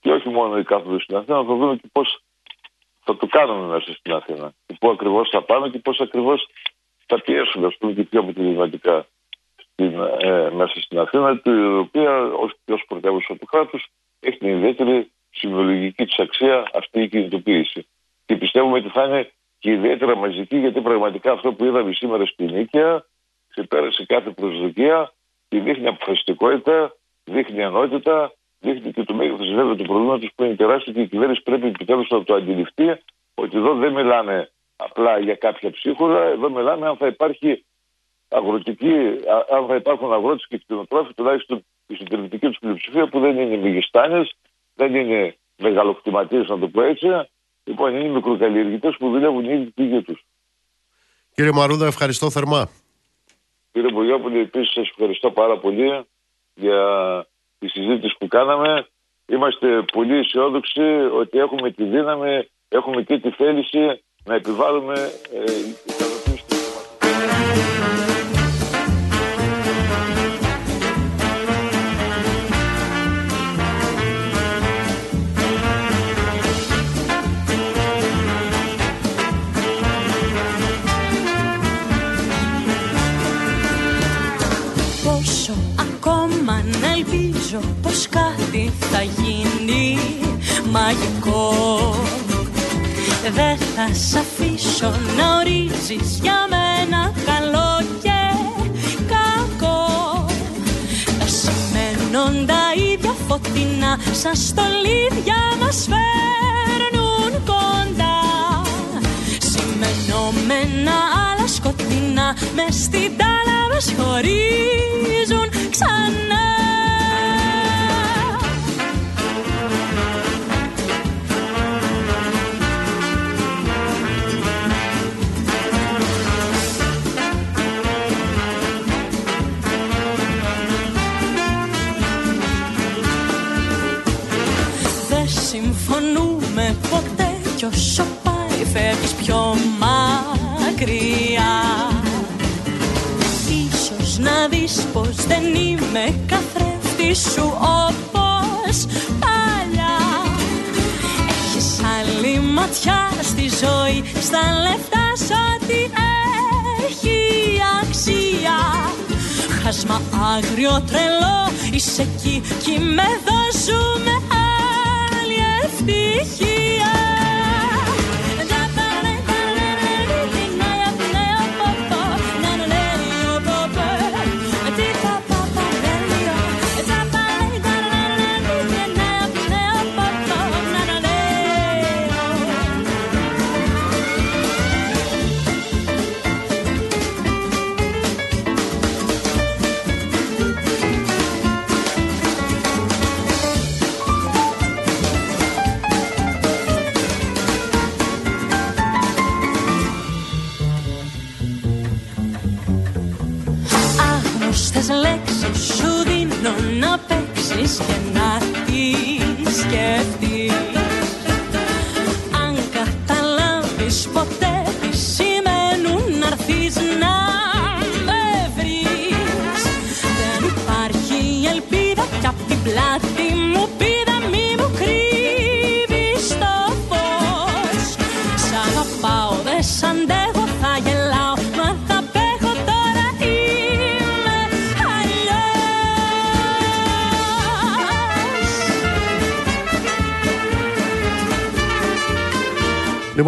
S8: και όχι μόνο η κάθοδος στην Αθήνα, θα δούμε και πώς θα το κάνουμε μέσα στην Αθήνα. Και πού ακριβώς θα πάμε και πώς ακριβώς θα πιέσουμε, ας πούμε, και πιο αποτελεσματικά στην, ε, μέσα στην Αθήνα, η οποία ως πιο πρωτεύουσα του κράτους έχει την ιδιαίτερη συμβολογική της αξία αυτή η κινητοποίηση. Και πιστεύουμε ότι θα είναι και ιδιαίτερα μαζική, γιατί πραγματικά αυτό που είδαμε σήμερα στην Νίκαια ξεπέρασε κάθε προσδοκία και δείχνει αποφασιστικότητα, δείχνει ενότητα, δείχνει και το μέγεθο βέβαια τους προβλήματο που είναι τεράστιο και η κυβέρνηση πρέπει επιτέλους να το αντιληφθεί ότι εδώ δεν μιλάμε απλά για κάποια ψίχουλα, εδώ μιλάμε αν θα υπάρχει αγροτική, αν θα υπάρχουν αγρότες και κτηνοτρόφοι, τουλάχιστον η συντηρητική τους πλειοψηφία που δεν είναι μεγιστάνε, δεν είναι μεγαλοκτηματίες, να το πω έτσι. Λοιπόν, είναι μικροκαλλιεργητές που δουλεύουν ήδη τη γη τους.
S1: Κύριε Μαρούδα, ευχαριστώ θερμά.
S8: Κύριε Μπογιόπουλη, επίσης σας ευχαριστώ πάρα πολύ για τη συζήτηση που κάναμε. Είμαστε πολύ αισιόδοξοι ότι έχουμε τη δύναμη, έχουμε και τη θέληση να επιβάλλουμε ε,
S4: κάτι θα γίνει μαγικό. Δεν θα σ' αφήσω να ορίζεις για μένα καλό και κακό. Τα σημαίνουν τα ίδια φωτεινά σαν στολίδια μας φέρνουν κοντά. Σημενόμενα άλλα σκοτεινά μες στην τάλα μας χωρίζουν ξανά κι όσο πάει φεύγεις πιο μακριά. Ίσως να δεις πως δεν είμαι καθρέφτη σου όπως παλιά. Έχεις άλλη ματιά στη ζωή, στα λεφτά σ' ό,τι έχει αξία. Χάσμα άγριο τρελό, είσαι εκεί κι με δώσουμε άλλη ευτυχία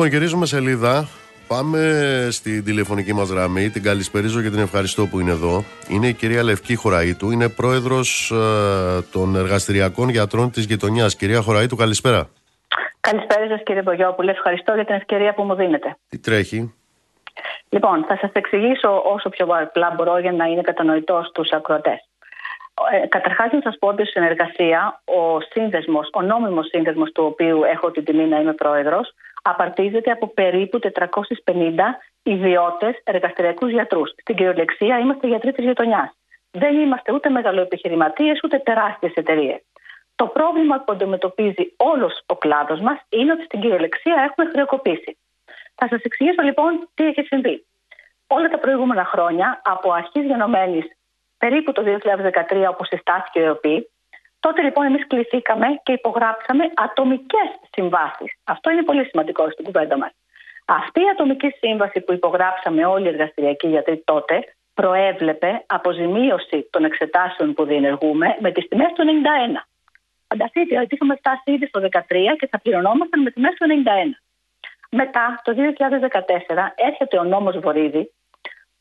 S1: Λοιπόν, γυρίζουμε σελίδα. Πάμε στην τηλεφωνική μας γραμμή. Την καλησπερίζω και την ευχαριστώ που είναι εδώ. Είναι η κυρία Λευκή Χωραήτου. Είναι πρόεδρος ε, των εργαστηριακών γιατρών της γειτονιάς. Κυρία Χωραήτου, καλησπέρα.
S9: Καλησπέρα σας κύριε Μπογιόπουλε. Ευχαριστώ για την ευκαιρία που μου δίνετε.
S1: Τι τρέχει;
S9: Λοιπόν, θα σας εξηγήσω όσο πιο απλά μπορώ για να είναι κατανοητός στους ακροατές. Ε, καταρχάς να σας πω ότι στην εργασία ο σύνδεσμος, ο νόμιμος σύνδεσμος του οποίου έχω την τιμή να είμαι πρόεδρος απαρτίζεται από περίπου 450 ιδιώτες εργαστηριακούς γιατρούς. Στην κυριολεξία είμαστε γιατροί της γειτονιάς. Δεν είμαστε ούτε μεγαλοεπιχειρηματίες ούτε τεράστιες εταιρείες. Το πρόβλημα που αντιμετωπίζει όλος ο κλάδος μας είναι ότι στην κυριολεξία έχουμε χρεοκοπήσει. Θα σας εξηγήσω λοιπόν τι έχει συμβεί. Όλα τα προηγούμενα χρόνια, από αρχής γενομένης περίπου το 2013 όπου συστάθηκε η ΕΟΠΗ, τότε λοιπόν εμείς κληθήκαμε και υπογράψαμε ατομικές συμβάσεις. Αυτό είναι πολύ σημαντικό στην κουβέντα μας. Αυτή η ατομική σύμβαση που υπογράψαμε όλοι οι εργαστηριακοί γιατροί τότε προέβλεπε αποζημίωση των εξετάσεων που διενεργούμε με τις τιμές του 91. Φανταστείτε ότι είχαμε φτάσει ήδη στο 2013 και θα πληρωνόμασταν με τιμές του 91. Μετά, το 2014, έρχεται ο νόμος Βορύδη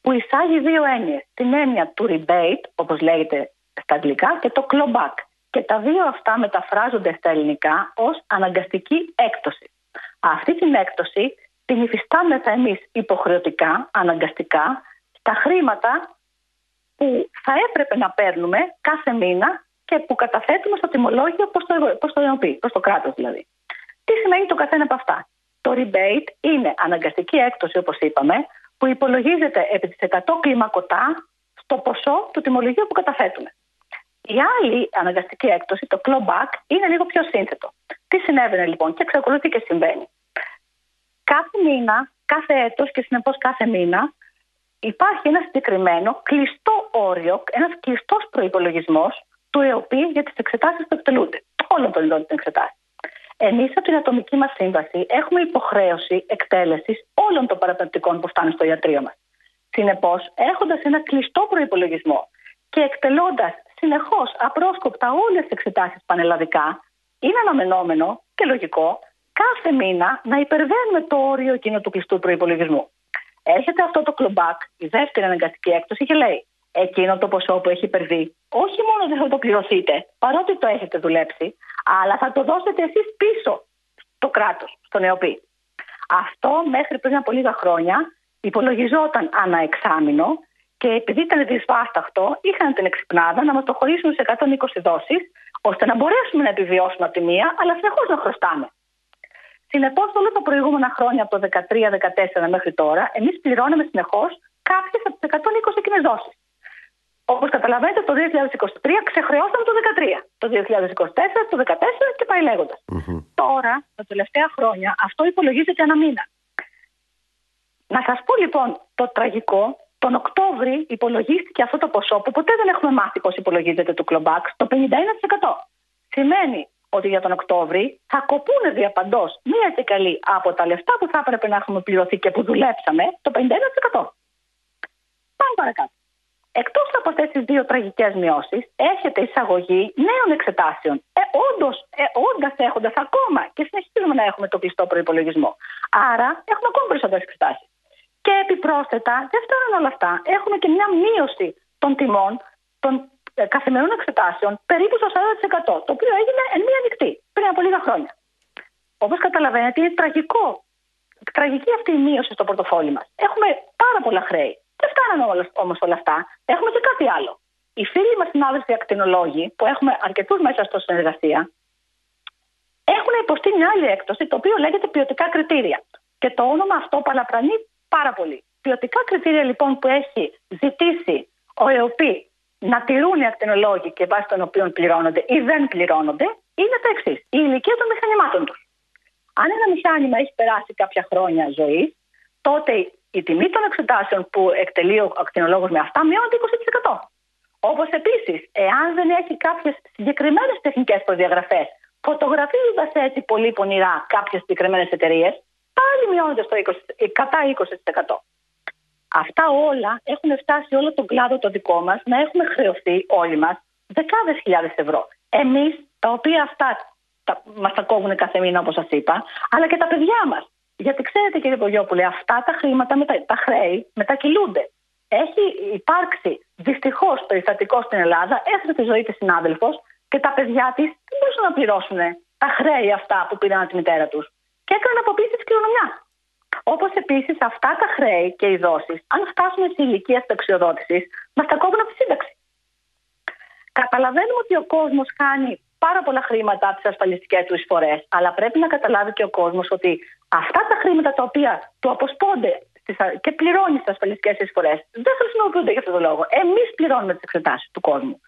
S9: που εισάγει δύο έννοιες. Την έννοια του rebate, όπως λέγεται στα αγγλικά, και το clawback. Και τα δύο αυτά μεταφράζονται στα ελληνικά ως αναγκαστική έκπτωση. Αυτή την έκπτωση την υφιστάμεθα εμείς υποχρεωτικά, αναγκαστικά, στα χρήματα που θα έπρεπε να παίρνουμε κάθε μήνα και που καταθέτουμε στο τιμολόγιο προς το, προς το, ΕΟΠΗ, προς το κράτος δηλαδή. Τι σημαίνει το καθένα από αυτά; Το rebate είναι αναγκαστική έκπτωση, όπως είπαμε, που υπολογίζεται επί της 100 κλιμακωτά στο ποσό του τιμολογίου που καταθέτουμε. Η άλλη αναγκαστική έκπτωση, το clawback, είναι λίγο πιο σύνθετο. Τι συνέβαινε λοιπόν και εξακολουθεί και συμβαίνει. Κάθε μήνα, κάθε έτος και συνεπώς κάθε μήνα υπάρχει ένα συγκεκριμένο κλειστό όριο, ένας κλειστός προϋπολογισμός του ΕΟΠΗ για τις εξετάσεις που εκτελούνται. Όλων των ειδών των εξετάσεων. Εμείς από την ατομική μας σύμβαση έχουμε υποχρέωση εκτέλεσης όλων των παραπλανητικών που φτάνουν στο ιατρείο μας. Συνεπώς, έχοντας ένα κλειστό προπολογισμό και εκτελώντας συνεχώς απρόσκοπτα όλες τις εξετάσεις πανελλαδικά, είναι αναμενόμενο και λογικό κάθε μήνα να υπερβαίνουμε το όριο εκείνο του κλειστού προπολογισμού. Έρχεται αυτό το clawback, η δεύτερη αναγκαστική έκπτωση και λέει: Εκείνο το ποσό που έχει υπερβεί, όχι μόνο δεν θα το πληρωθείτε, παρότι το έχετε δουλέψει, αλλά θα το δώσετε εσείς πίσω στο κράτος, στον ΕΟΠΥΥ. Αυτό μέχρι πριν από λίγα χρόνια υπολογιζόταν ανά εξάμεινο και επειδή ήταν δυσβάσταχτο, είχαν την εξυπνάδα να μας το χωρίσουν σε 120 δόσεις, ώστε να μπορέσουμε να επιβιώσουμε από τη μία, αλλά συνεχώς να χρωστάμε. Συνεπώς, όλα τα προηγούμενα χρόνια, από το 2013-2014 μέχρι τώρα, εμείς πληρώνουμε συνεχώς κάποιες από τις 120 εκείνες δόσεις. Όπως καταλαβαίνετε, το 2023 ξεχρεώσαμε το 2013. Το 2024, το 2014 και πάει Τώρα, τα τελευταία χρόνια, αυτό υπολογίζεται ένα μήνα. Να σας πω λοιπόν το τραγικό. Τον Οκτώβρη υπολογίστηκε αυτό το ποσό που ποτέ δεν έχουμε μάθει πώς υπολογίζεται το κλομπάκ το 51%. Σημαίνει ότι για τον Οκτώβρη θα κοπούνε διαπαντός μία και καλή από τα λεφτά που θα έπρεπε να έχουμε πληρωθεί και που δουλέψαμε το 51%. Πάμε παρακάτω. Εκτός από αυτές τις δύο τραγικές μειώσεις, έχετε εισαγωγή νέων εξετάσεων. Ε, Όντως, ε, όντας έχοντας ακόμα και συνεχίζουμε να έχουμε το κλειστό προπολογισμό. Άρα, έχουμε ακόμα περισσότερες εξετάσεις. Και επιπρόσθετα, δεν φτάνουν όλα αυτά. Έχουμε και μια μείωση των τιμών των ε, καθημερινών εξετάσεων περίπου στο 40%. Το οποίο έγινε εν μία νυχτή πριν από λίγα χρόνια. Όπως καταλαβαίνετε, είναι τραγικό. Τραγική αυτή η μείωση στο πορτοφόλι μας. Έχουμε πάρα πολλά χρέη. Δεν φτάνανε όμως όλα αυτά. Έχουμε και κάτι άλλο. Οι φίλοι μας συνάδελφοι ακτινολόγοι, που έχουμε αρκετούς μέσα στο συνεργασία, έχουν υποστεί μια άλλη έκπτωση, το οποίο λέγεται ποιοτικά κριτήρια. Και το όνομα αυτό παραπλανεί πάρα πολύ. Ποιοτικά κριτήρια λοιπόν που έχει ζητήσει ο ΕΟΠΗ να τηρούν οι ακτινολόγοι και βάσει των οποίων πληρώνονται ή δεν πληρώνονται, είναι τα εξής. Η ηλικία των μηχανημάτων τους. Αν ένα μηχάνημα έχει περάσει κάποια χρόνια ζωής, τότε η τιμή των εξετάσεων που εκτελεί ο ακτινολόγος με αυτά μειώνεται 20%. Όπως επίσης, εάν δεν έχει κάποιες συγκεκριμένες τεχνικές προδιαγραφές, φωτογραφίζοντας έτσι πολύ πονηρά κάποιες συγκεκριμένες εταιρείες, πάλι μειώνεται στο 20, ε, κατά 20%. Αυτά όλα έχουν φτάσει όλο τον κλάδο το δικό μας να έχουμε χρεωθεί όλοι μας δεκάδες χιλιάδες ευρώ. Εμείς, τα οποία αυτά μας τα κόβουν κάθε μήνα, όπως σας είπα, αλλά και τα παιδιά μας. Γιατί ξέρετε κύριε Πογιόπουλε, αυτά τα χρήματα, μετα, τα χρέη μετακυλούνται. Έχει υπάρξει δυστυχώς περιστατικό στην Ελλάδα, έφερε τη ζωή της συνάδελφος και τα παιδιά της δεν μπορούσαν να πληρώσουν τα χρέη αυτά που πήραν από τη μητέρα τους. Και έκαναν αποποίηση της κληρονομιάς. Όπως επίσης αυτά τα χρέη και οι δόσεις, αν φτάσουν σε ηλικία συνταξιοδότηση, μας τα κόβουν από τη σύνταξη. Καταλαβαίνουμε ότι ο κόσμος κάνει πάρα πολλά χρήματα από τις ασφαλιστικές του εισφορές. Αλλά πρέπει να καταλάβει και ο κόσμος ότι αυτά τα χρήματα τα οποία του αποσπώνται και πληρώνει στις ασφαλιστικές εισφορές δεν χρησιμοποιούνται για αυτόν τον λόγο. Εμείς πληρώνουμε τις εξετάσεις του κόσμου.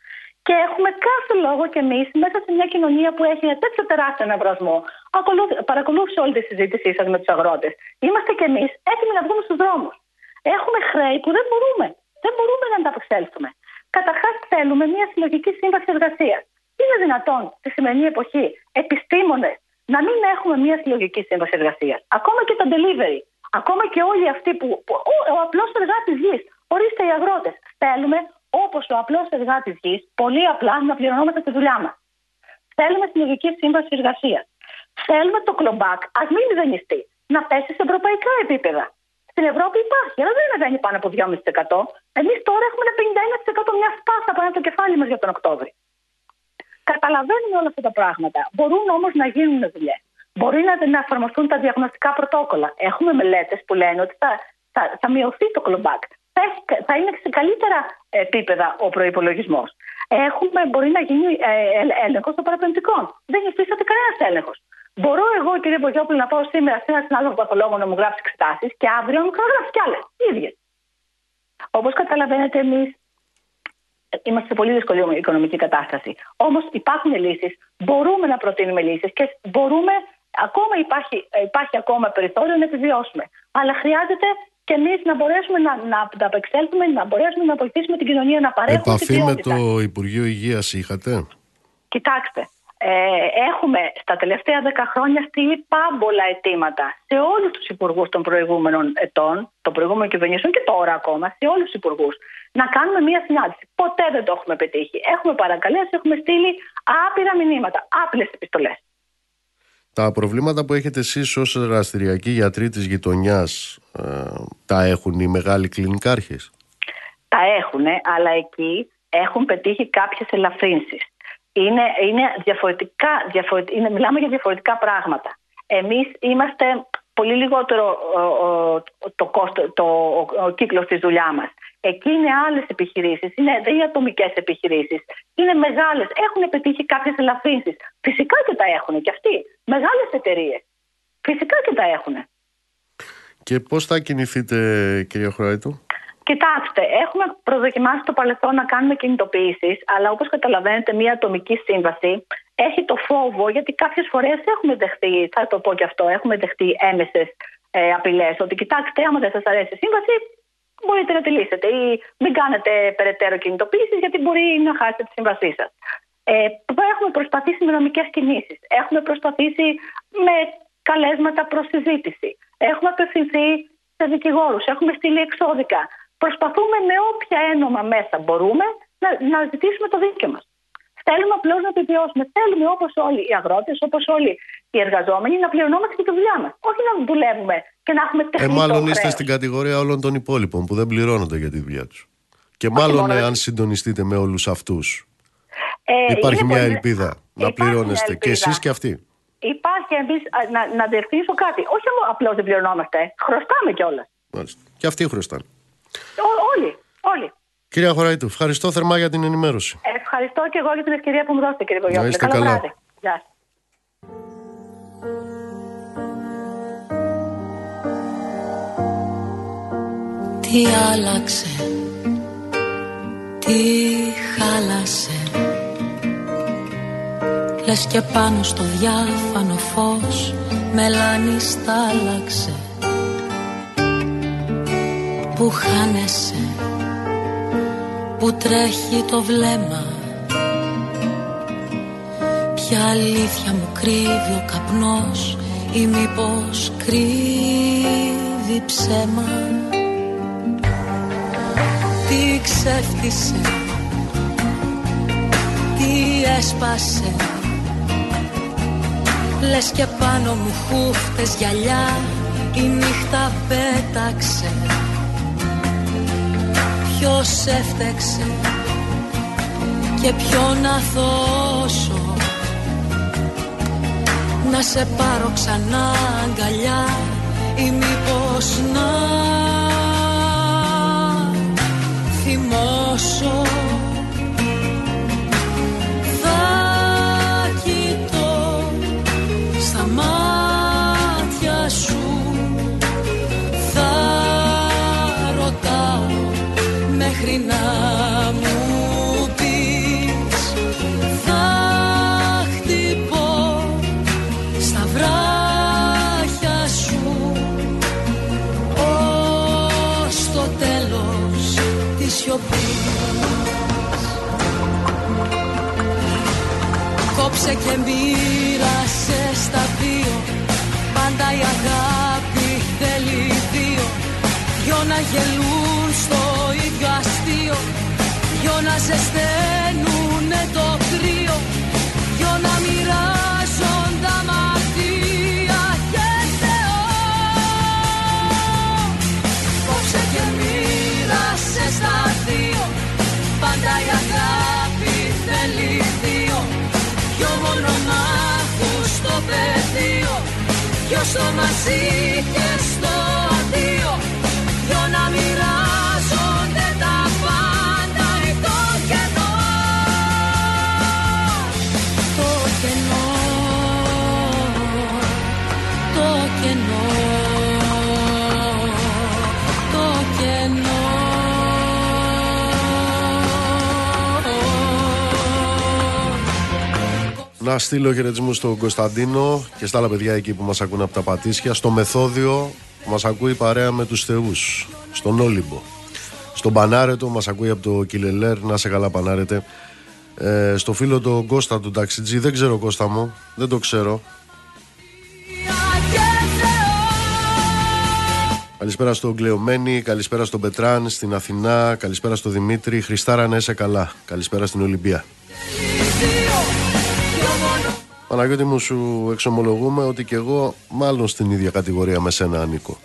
S9: Και έχουμε κάθε λόγο κι εμείς μέσα σε μια κοινωνία που έχει ένα τέτοιο τεράστιο αναβρασμό. Παρακολούθησε όλη τη συζήτησή σας με τους αγρότες. Είμαστε κι εμείς έτοιμοι να βγούμε στους δρόμους. Έχουμε χρέη που δεν μπορούμε. Δεν μπορούμε να ανταπεξέλθουμε. Καταρχάς, θέλουμε μια συλλογική σύμβαση εργασίας. Είναι δυνατόν στη σημερινή εποχή επιστήμονες να μην έχουμε μια συλλογική σύμβαση εργασίας. Ακόμα και τα delivery. Ακόμα και όλοι αυτοί που. που ο, ο απλός εργάτης γης. Ορίστε οι αγρότες. Θέλουμε όπως ο απλό εργάτη γη, πολύ απλά να πληρωνόμαστε τη δουλειά μας. Θέλουμε συλλογική σύμβαση εργασίας. Θέλουμε το κλομπάκ, ας μην μηδενιστεί, να πέσει σε ευρωπαϊκά επίπεδα. Στην Ευρώπη υπάρχει, αλλά δεν ανεβαίνει πάνω από 2,5%. Εμείς τώρα έχουμε ένα 51% μιας σπάσα πάνω από το κεφάλι μας για τον Οκτώβριο. Καταλαβαίνουμε όλα αυτά τα πράγματα. Μπορούν όμως να γίνουν δουλειές. Μπορεί να, να εφαρμοστούν τα διαγνωστικά πρωτόκολλα. Έχουμε μελέτες που λένε ότι θα, θα, θα μειωθεί το κλομπάκ. Θα, θα είναι σε καλύτερα επίπεδα ο προπολογισμό. Μπορεί να γίνει ε, έλεγχος των παραπλανητικών. Δεν υφίσταται κανένας έλεγχος. Μπορώ εγώ, κύριε Μπογιόπουλο, να πάω σήμερα σε ένα συνάδελφο παθολόγο να μου γράψει εξετάσεις και αύριο να μου γράψει κι άλλες. ίδιες. Όπως καταλαβαίνετε, εμείς Είμαστε σε πολύ δύσκολη οικονομική κατάσταση. Όμως υπάρχουν λύσεις, μπορούμε να προτείνουμε λύσεις και μπορούμε, ακόμα υπάρχει, υπάρχει ακόμα περιθώριο να επιβιώσουμε. Αλλά χρειάζεται και εμείς να μπορέσουμε να, να, να απεξέλθουμε, να μπορέσουμε να βοηθήσουμε την κοινωνία να παρέχουμε.
S1: Επαφή με το Υπουργείο Υγείας είχατε;
S9: Κοιτάξτε, ε, έχουμε στα τελευταία δέκα χρόνια στείλει πάμπολα αιτήματα σε όλους τους υπουργούς των προηγούμενων ετών, των προηγούμενων κυβερνήσεων και τώρα ακόμα, σε όλους τους υπουργούς, να κάνουμε μία συνάντηση. Ποτέ δεν το έχουμε πετύχει. Έχουμε παρακαλέσει, έχουμε στείλει άπειρα μηνύματα, άπειρες επιστολές.
S1: Τα προβλήματα που έχετε εσείς ως δραστηριακοί γιατροί της γειτονιάς ε, τα έχουν οι μεγάλοι κλινικάρχες;
S9: Τα έχουν, αλλά εκεί έχουν πετύχει κάποιες ελαφρύνσεις. Είναι, είναι διαφορετικά, είναι, μιλάμε για διαφορετικά πράγματα. Εμείς είμαστε πολύ λιγότερο το, κόστο, το, ο, ο κύκλος της δουλειάς μας. Εκεί είναι άλλες επιχειρήσεις, είναι ατομικές επιχειρήσεις. Είναι μεγάλες, έχουν πετύχει κάποιες ελαφρύνσεις. Φυσικά και τα έχουν και αυτοί. Μεγάλες εταιρείες. Φυσικά και τα έχουν.
S1: Και πώς θα κινηθείτε, κυρία Χράιτου.
S9: Κοιτάξτε, έχουμε προδοκιμάσει το παρελθόν να κάνουμε κινητοποιήσεις, αλλά όπως καταλαβαίνετε, μια ατομική σύμβαση έχει το φόβο, γιατί κάποιες φορές έχουμε δεχτεί, θα το πω και αυτό, έχουμε δεχτεί έμεσες ε, απειλές. Ότι κοιτάξτε, άμα δεν σας αρέσει η σύμβαση, μπορείτε να τη λύσετε ή μην κάνετε περαιτέρω κινητοποίησης γιατί μπορεί να χάσετε τη σύμβασή σας. Ε, έχουμε προσπαθήσει με νομικές κινήσεις. Έχουμε προσπαθήσει με καλέσματα προς συζήτηση. Έχουμε απευθυνθεί σε δικηγόρους. Έχουμε στείλει εξώδικα. Προσπαθούμε με όποια ένομα μέσα μπορούμε να, να ζητήσουμε το δίκαιο μας. Θέλουμε απλώς να επιβιώσουμε. Θέλουμε όπως όλοι οι αγρότες, όπως όλοι οι εργαζόμενοι να πληρωνόμαστε και τη δουλειά μας. Όχι να δουλεύουμε και να έχουμε τεχνητό
S1: Ε, μάλλον είστε στην κατηγορία όλων των υπόλοιπων που δεν πληρώνονται για τη δουλειά τους. Και μάλλον αν συντονιστείτε με όλους αυτούς. Ε, υπάρχει μια ελπίδα να πληρώνεστε και εσείς και αυτοί.
S9: Υπάρχει εμείς να, να διευθύνσω κάτι. Όχι απλώς δεν πληρωνόμαστε. Χρωστάμε κιόλας.
S1: Και αυτοί χρωστάνε.
S9: όλοι. όλοι.
S1: Κυρία Χωραϊτού, ευχαριστώ θερμά για την ενημέρωση.
S9: Ευχαριστώ και εγώ για την ευκαιρία που μου δώσετε, κύριε Κογιώτη.
S1: Να είστε καλά.
S9: Βράδυ. Γεια
S4: Τι άλλαξε, τι χάλασε. Λες και πάνω στο διάφανο φως μελάνι στάλαξε Που χάνεσαι, που τρέχει το βλέμμα. Ποια αλήθεια μου κρύβει ο καπνός ή μήπως κρύβει ψέμα Τι ξέφτισε, τι έσπασε. Λες και πάνω μου χούφτες γυαλιά η νύχτα πέταξε. Ποιος έφτεξε και ποιον να δώσω; Να σε πάρω ξανά αγκαλιά ή μήπως να θυμώσω Κόψε και μοίρασε στα δύο. Πάντα η αγάπη θέλει δύο. Δυο να γελούν στο ίδιο αστείο. Δυο να ζεσταίνουνε Δυο στο μαζί και Να
S1: στείλω χαιρετισμού στον Κωνσταντίνο και στα άλλα παιδιά εκεί που μας ακούν από τα Πατήσια. Στο Μεθόδιο μας ακούει παρέα με τους θεούς. Στον Όλυμπο. Στον Πανάρετο μας ακούει από το Κιλελέρ. Να σε καλά Πανάρετε. Ε, στο φίλο τον Κώστα του Ταξιτζή. Δεν ξέρω Κώστα μου. Δεν το ξέρω. Καλησπέρα στον Κλεωμένη, καλησπέρα στον Πετράν, στην Αθηνά, καλησπέρα στον Δημήτρη. Χριστάρα να είσαι καλά. Καλησπέρα στην Ολυμπία. Παναγιώτη μου σου εξομολογούμε ότι και εγώ μάλλον στην ίδια κατηγορία με σένα ανήκω.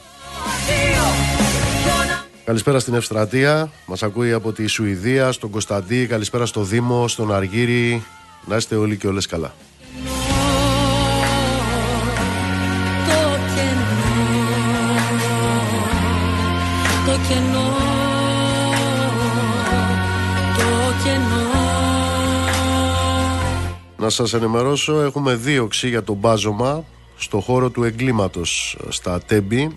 S1: Καλησπέρα στην Ευστρατεία, μας ακούει από τη Σουηδία, στον Κωνσταντή, καλησπέρα στο Δήμο, στον Αργύρι. Να είστε όλοι και όλες καλά. Να σας ενημερώσω, έχουμε δίωξη για το μπάζωμα στο χώρο του εγκλήματος στα Τέμπη.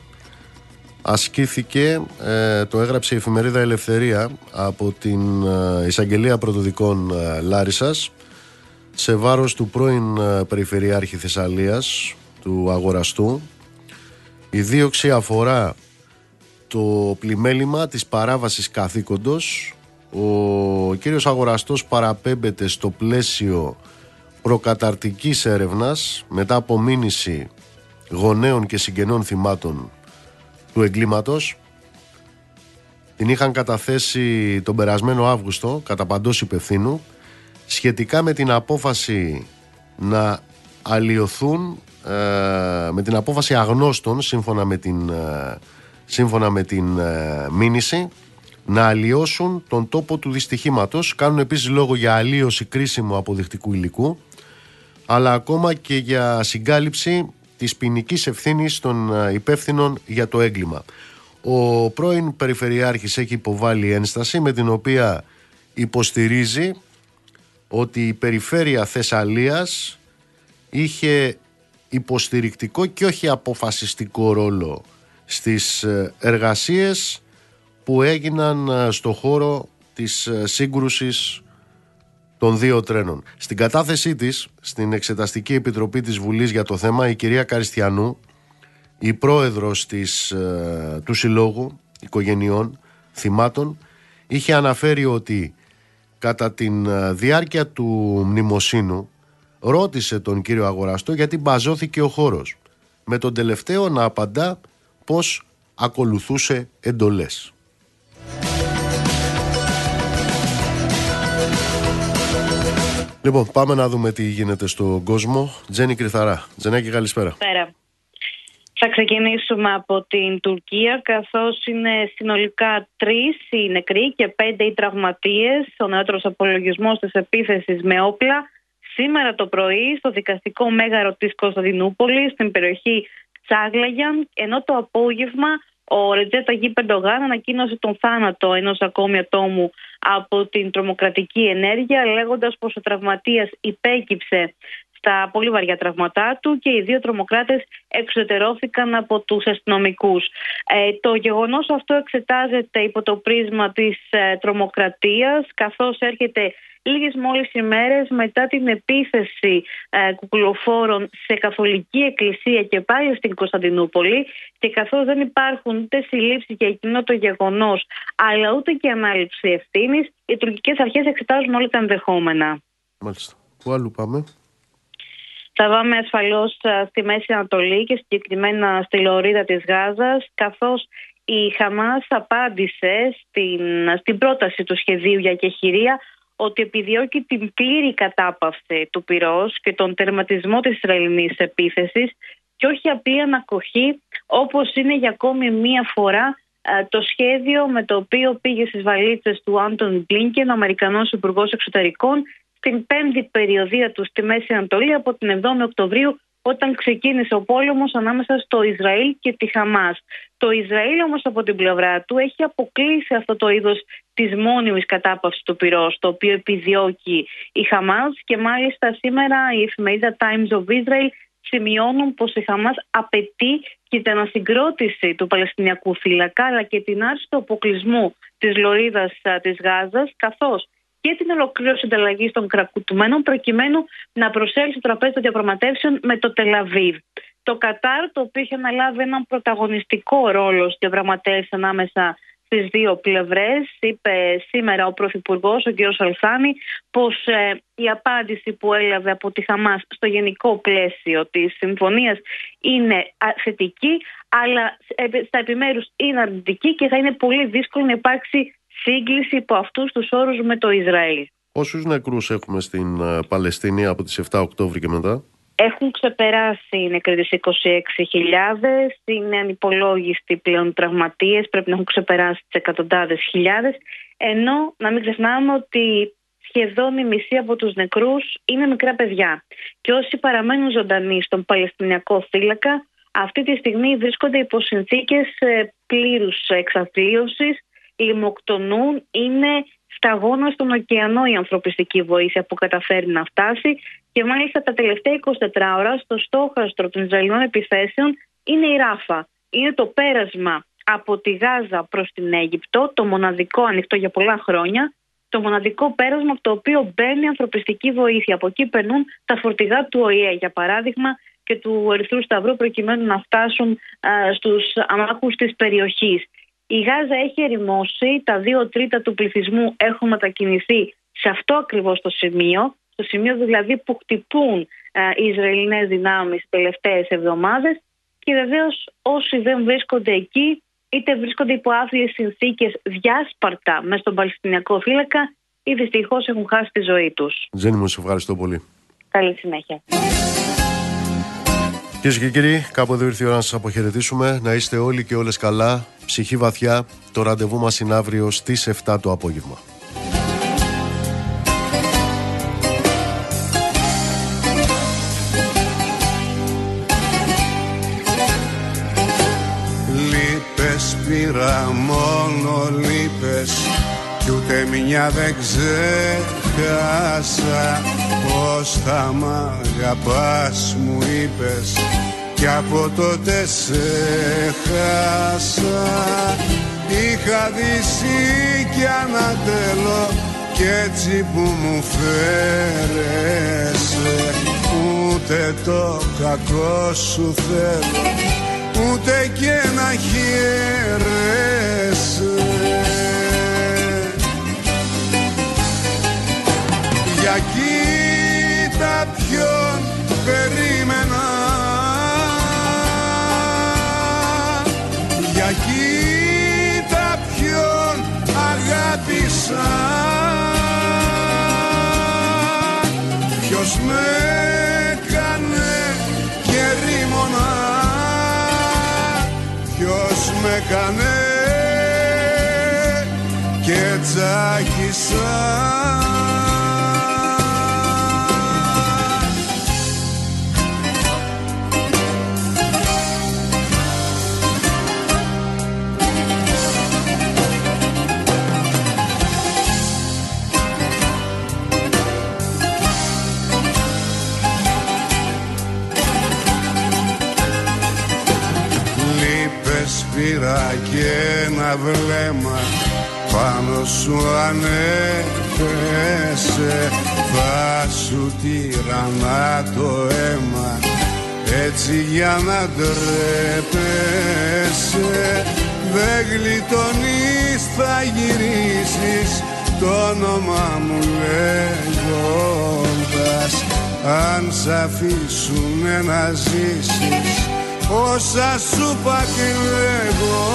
S1: Ασκήθηκε, ε, το έγραψε η εφημερίδα Ελευθερία από την ε, Εισαγγελία Πρωτοδικών ε, Λάρισας σε βάρος του πρώην ε, Περιφερειάρχη Θεσσαλίας, του Αγοραστού. Η δίωξη αφορά το πλημέλημα της παράβασης καθήκοντος. Ο κύριος Αγοραστός παραπέμπεται στο πλαίσιο προκαταρτικής έρευνας μετά από μήνυση γονέων και συγγενών θυμάτων του εγκλήματος. Την είχαν καταθέσει τον περασμένο Αύγουστο κατά παντός υπευθύνου σχετικά με την απόφαση να αλλοιωθούν ε, με την απόφαση αγνώστων σύμφωνα με την, ε, σύμφωνα με την ε, μήνυση να αλλοιώσουν τον τόπο του δυστυχήματος. Κάνουν επίσης λόγο για αλλίωση κρίσιμου αποδεικτικού υλικού αλλά ακόμα και για συγκάλυψη της ποινική ευθύνης των ε, υπεύθυνων για το έγκλημα. Ο πρώην Περιφερειάρχης έχει υποβάλει ένσταση με την οποία υποστηρίζει ότι η Περιφέρεια Θεσσαλίας είχε υποστηρικτικό και όχι αποφασιστικό ρόλο στις ε, εργασίες που έγιναν ε, στο χώρο της σύγκρουσης των δύο τρένων. Στην κατάθεσή της, στην Εξεταστική Επιτροπή της Βουλής για το θέμα, η κυρία Καριστιανού, η πρόεδρος της, ε, του Συλλόγου Οικογενειών Θυμάτων, είχε αναφέρει ότι κατά τη ε, διάρκεια του μνημοσύνου ρώτησε τον κύριο Αγοραστό γιατί μπαζώθηκε ο χώρος. Με τον τελευταίο να απαντά πως ακολουθούσε εντολές. Λοιπόν, πάμε να δούμε τι γίνεται στον κόσμο. Τζένι Κρυθαρά. Τζενάκη, καλησπέρα.
S10: Πέρα. Θα ξεκινήσουμε από την Τουρκία, καθώς είναι συνολικά τρεις οι νεκροί και πέντε οι τραυματίες. Ο νεότερος απολογισμός της επίθεσης με όπλα σήμερα το πρωί στο δικαστικό μέγαρο της Κωνσταντινούπολης, στην περιοχή Τσάγλαγιαν, ενώ το απόγευμα ο Ρετζέτα Γη Πεντογάν ανακοίνωσε τον θάνατο ενός ακόμη ατόμου από την τρομοκρατική ενέργεια λέγοντας πως ο τραυματίας υπέκυψε στα πολύ βαριά τραυματά του και οι δύο τρομοκράτες εξωτερώθηκαν από τους αστυνομικούς. Ε, το γεγονός αυτό εξετάζεται υπό το πρίσμα της ε, τρομοκρατίας καθώς έρχεται λίγες μόλις ημέρες μετά την επίθεση ε, κουκουλοφόρων σε καθολική εκκλησία και πάλι στην Κωνσταντινούπολη και καθώς δεν υπάρχουν ούτε συλλήψεις για εκείνο το γεγονός αλλά ούτε και ανάληψη ευθύνης, οι τουρκικές αρχές εξετάζουν όλα τα ενδεχόμενα.
S1: Μάλιστα. Πού αλλού πάμε;
S10: Θα πάμε ασφαλώς ε, στη Μέση Ανατολή και συγκεκριμένα στη Λωρίδα της Γάζας καθώς η Χαμάς απάντησε στην, στην πρόταση του σχεδίου για κεχηρία ότι επιδιώκει την πλήρη κατάπαυση του πυρός και τον τερματισμό της Ισραηλινής επίθεσης και όχι απλή ανακοχή όπως είναι για ακόμη μία φορά ε, το σχέδιο με το οποίο πήγε στις βαλίτσες του Άντων Μπλίνκεν, ο Αμερικανός Υπουργός Εξωτερικών, στην πέμπτη περιοδία του στη Μέση Ανατολή από την 7η Οκτωβρίου όταν ξεκίνησε ο πόλεμος ανάμεσα στο Ισραήλ και τη Χαμάς. Το Ισραήλ όμως από την πλευρά του έχει αποκλείσει αυτό το είδος της μόνιμης κατάπαυσης του πυρός, το οποίο επιδιώκει η Χαμάς και μάλιστα σήμερα η εφημερίδα Times of Israel σημειώνουν πως η Χαμάς απαιτεί και την ανασυγκρότηση του Παλαιστινιακού φύλακα αλλά και την άρση του αποκλεισμού της λωρίδας της Γάζας καθώς και την ολοκλήρωση ανταλλαγής των κρακουτουμένων προκειμένου να προσέλθει στο τραπέζι των διαπραγματεύσεων με το Τελαβίβ. Το Κατάρ, το οποίο είχε αναλάβει έναν πρωταγωνιστικό ρόλο στις διαπραγματεύσεις ανάμεσα στις δύο πλευρές, είπε σήμερα ο Πρωθυπουργός, ο κ. Αλθάνη, πως ε, η απάντηση που έλαβε από τη Χαμάς στο γενικό πλαίσιο της συμφωνίας είναι θετική, αλλά στα επιμέρους είναι αρνητική και θα είναι πολύ δύσκολο να υπάρξει σύγκληση υπό αυτούς τους όρους με το Ισραήλ.
S1: Πόσους νεκρούς έχουμε στην ε, Παλαιστίνη από τις 7 Οκτώβρη και μετά;
S10: Έχουν ξεπεράσει οι νεκροί 26.000, είναι ανυπολόγιστοι πλέον τραυματίες, πρέπει να έχουν ξεπεράσει τις εκατοντάδες χιλιάδες, ενώ να μην ξεχνάμε ότι σχεδόν η μισή από τους νεκρούς είναι μικρά παιδιά. Και όσοι παραμένουν ζωντανοί στον Παλαιστινιακό θύλακα, αυτή τη στιγμή βρίσκονται υπό συνθήκες ε, πλήρους εξαθλίωσης, λιμοκτονούν, είναι σταγόνα στον ωκεανό η ανθρωπιστική βοήθεια που καταφέρει να φτάσει και μάλιστα τα τελευταία 24 ώρα στο στόχαστρο των Ισραηλινών επιθέσεων είναι η Ράφα. Είναι το πέρασμα από τη Γάζα προς την Αίγυπτο, το μοναδικό ανοιχτό για πολλά χρόνια, το μοναδικό πέρασμα από το οποίο μπαίνει ανθρωπιστική βοήθεια. Από εκεί περνούν τα φορτηγά του ΟΗΕ, για παράδειγμα, και του Ερυθρού Σταυρού, προκειμένου να φτάσουν στου στους αμάχους της περιοχής. Η Γάζα έχει ερημώσει, τα δύο τρίτα του πληθυσμού έχουν μετακινηθεί σε αυτό ακριβώς το σημείο, στο σημείο δηλαδή που χτυπούν ε, οι Ισραηλινές δυνάμεις τις τελευταίες εβδομάδες και βεβαίως όσοι δεν βρίσκονται εκεί είτε βρίσκονται υπό άθλιες συνθήκες διάσπαρτα μέσα στον Παλαιστινιακό φύλακα ή δυστυχώς έχουν χάσει τη ζωή τους.
S1: Τζένι μου, σε ευχαριστώ πολύ.
S10: Καλή συνέχεια.
S1: Κυρίες και κύριοι, κάπου εδώ ήρθε η ώρα να σας αποχαιρετήσουμε. Να είστε όλοι και όλες καλά. Ψυχή βαθιά. Το ραντεβού μας είναι αύριο στις 7 το απόγευμα.
S11: Λείπες πήρα μόνο λείπες κι ούτε μια δεν ξέχασα πως θα μ' αγαπάς μου είπες κι από τότε σε χάσα. Είχα δύσει κι ανατέλω κι έτσι που μου φέρεσαι Ούτε το κακό σου θέλω ούτε και να χαίρεσαι έκανε ένα βλέμμα πάνω σου ανέφεσε θα σου τυραννά το αίμα έτσι για να ντρέπεσαι. Δεν γλιτώνεις θα γυρίσεις το όνομα μου λέγοντας. Αν σ' αφήσουν να ζήσεις όσα σου πακρεύοντας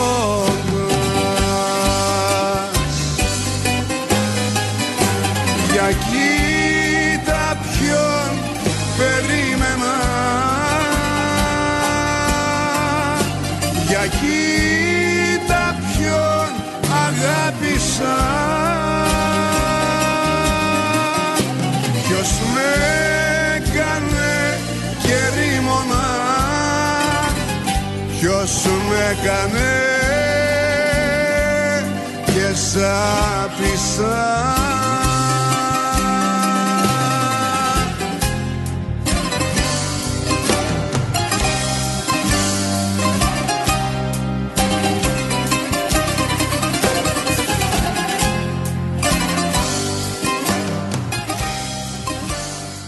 S11: αγάπησα Ποιος με έκανε και ρίμωνα Ποιος με έκανε και σ' άπησα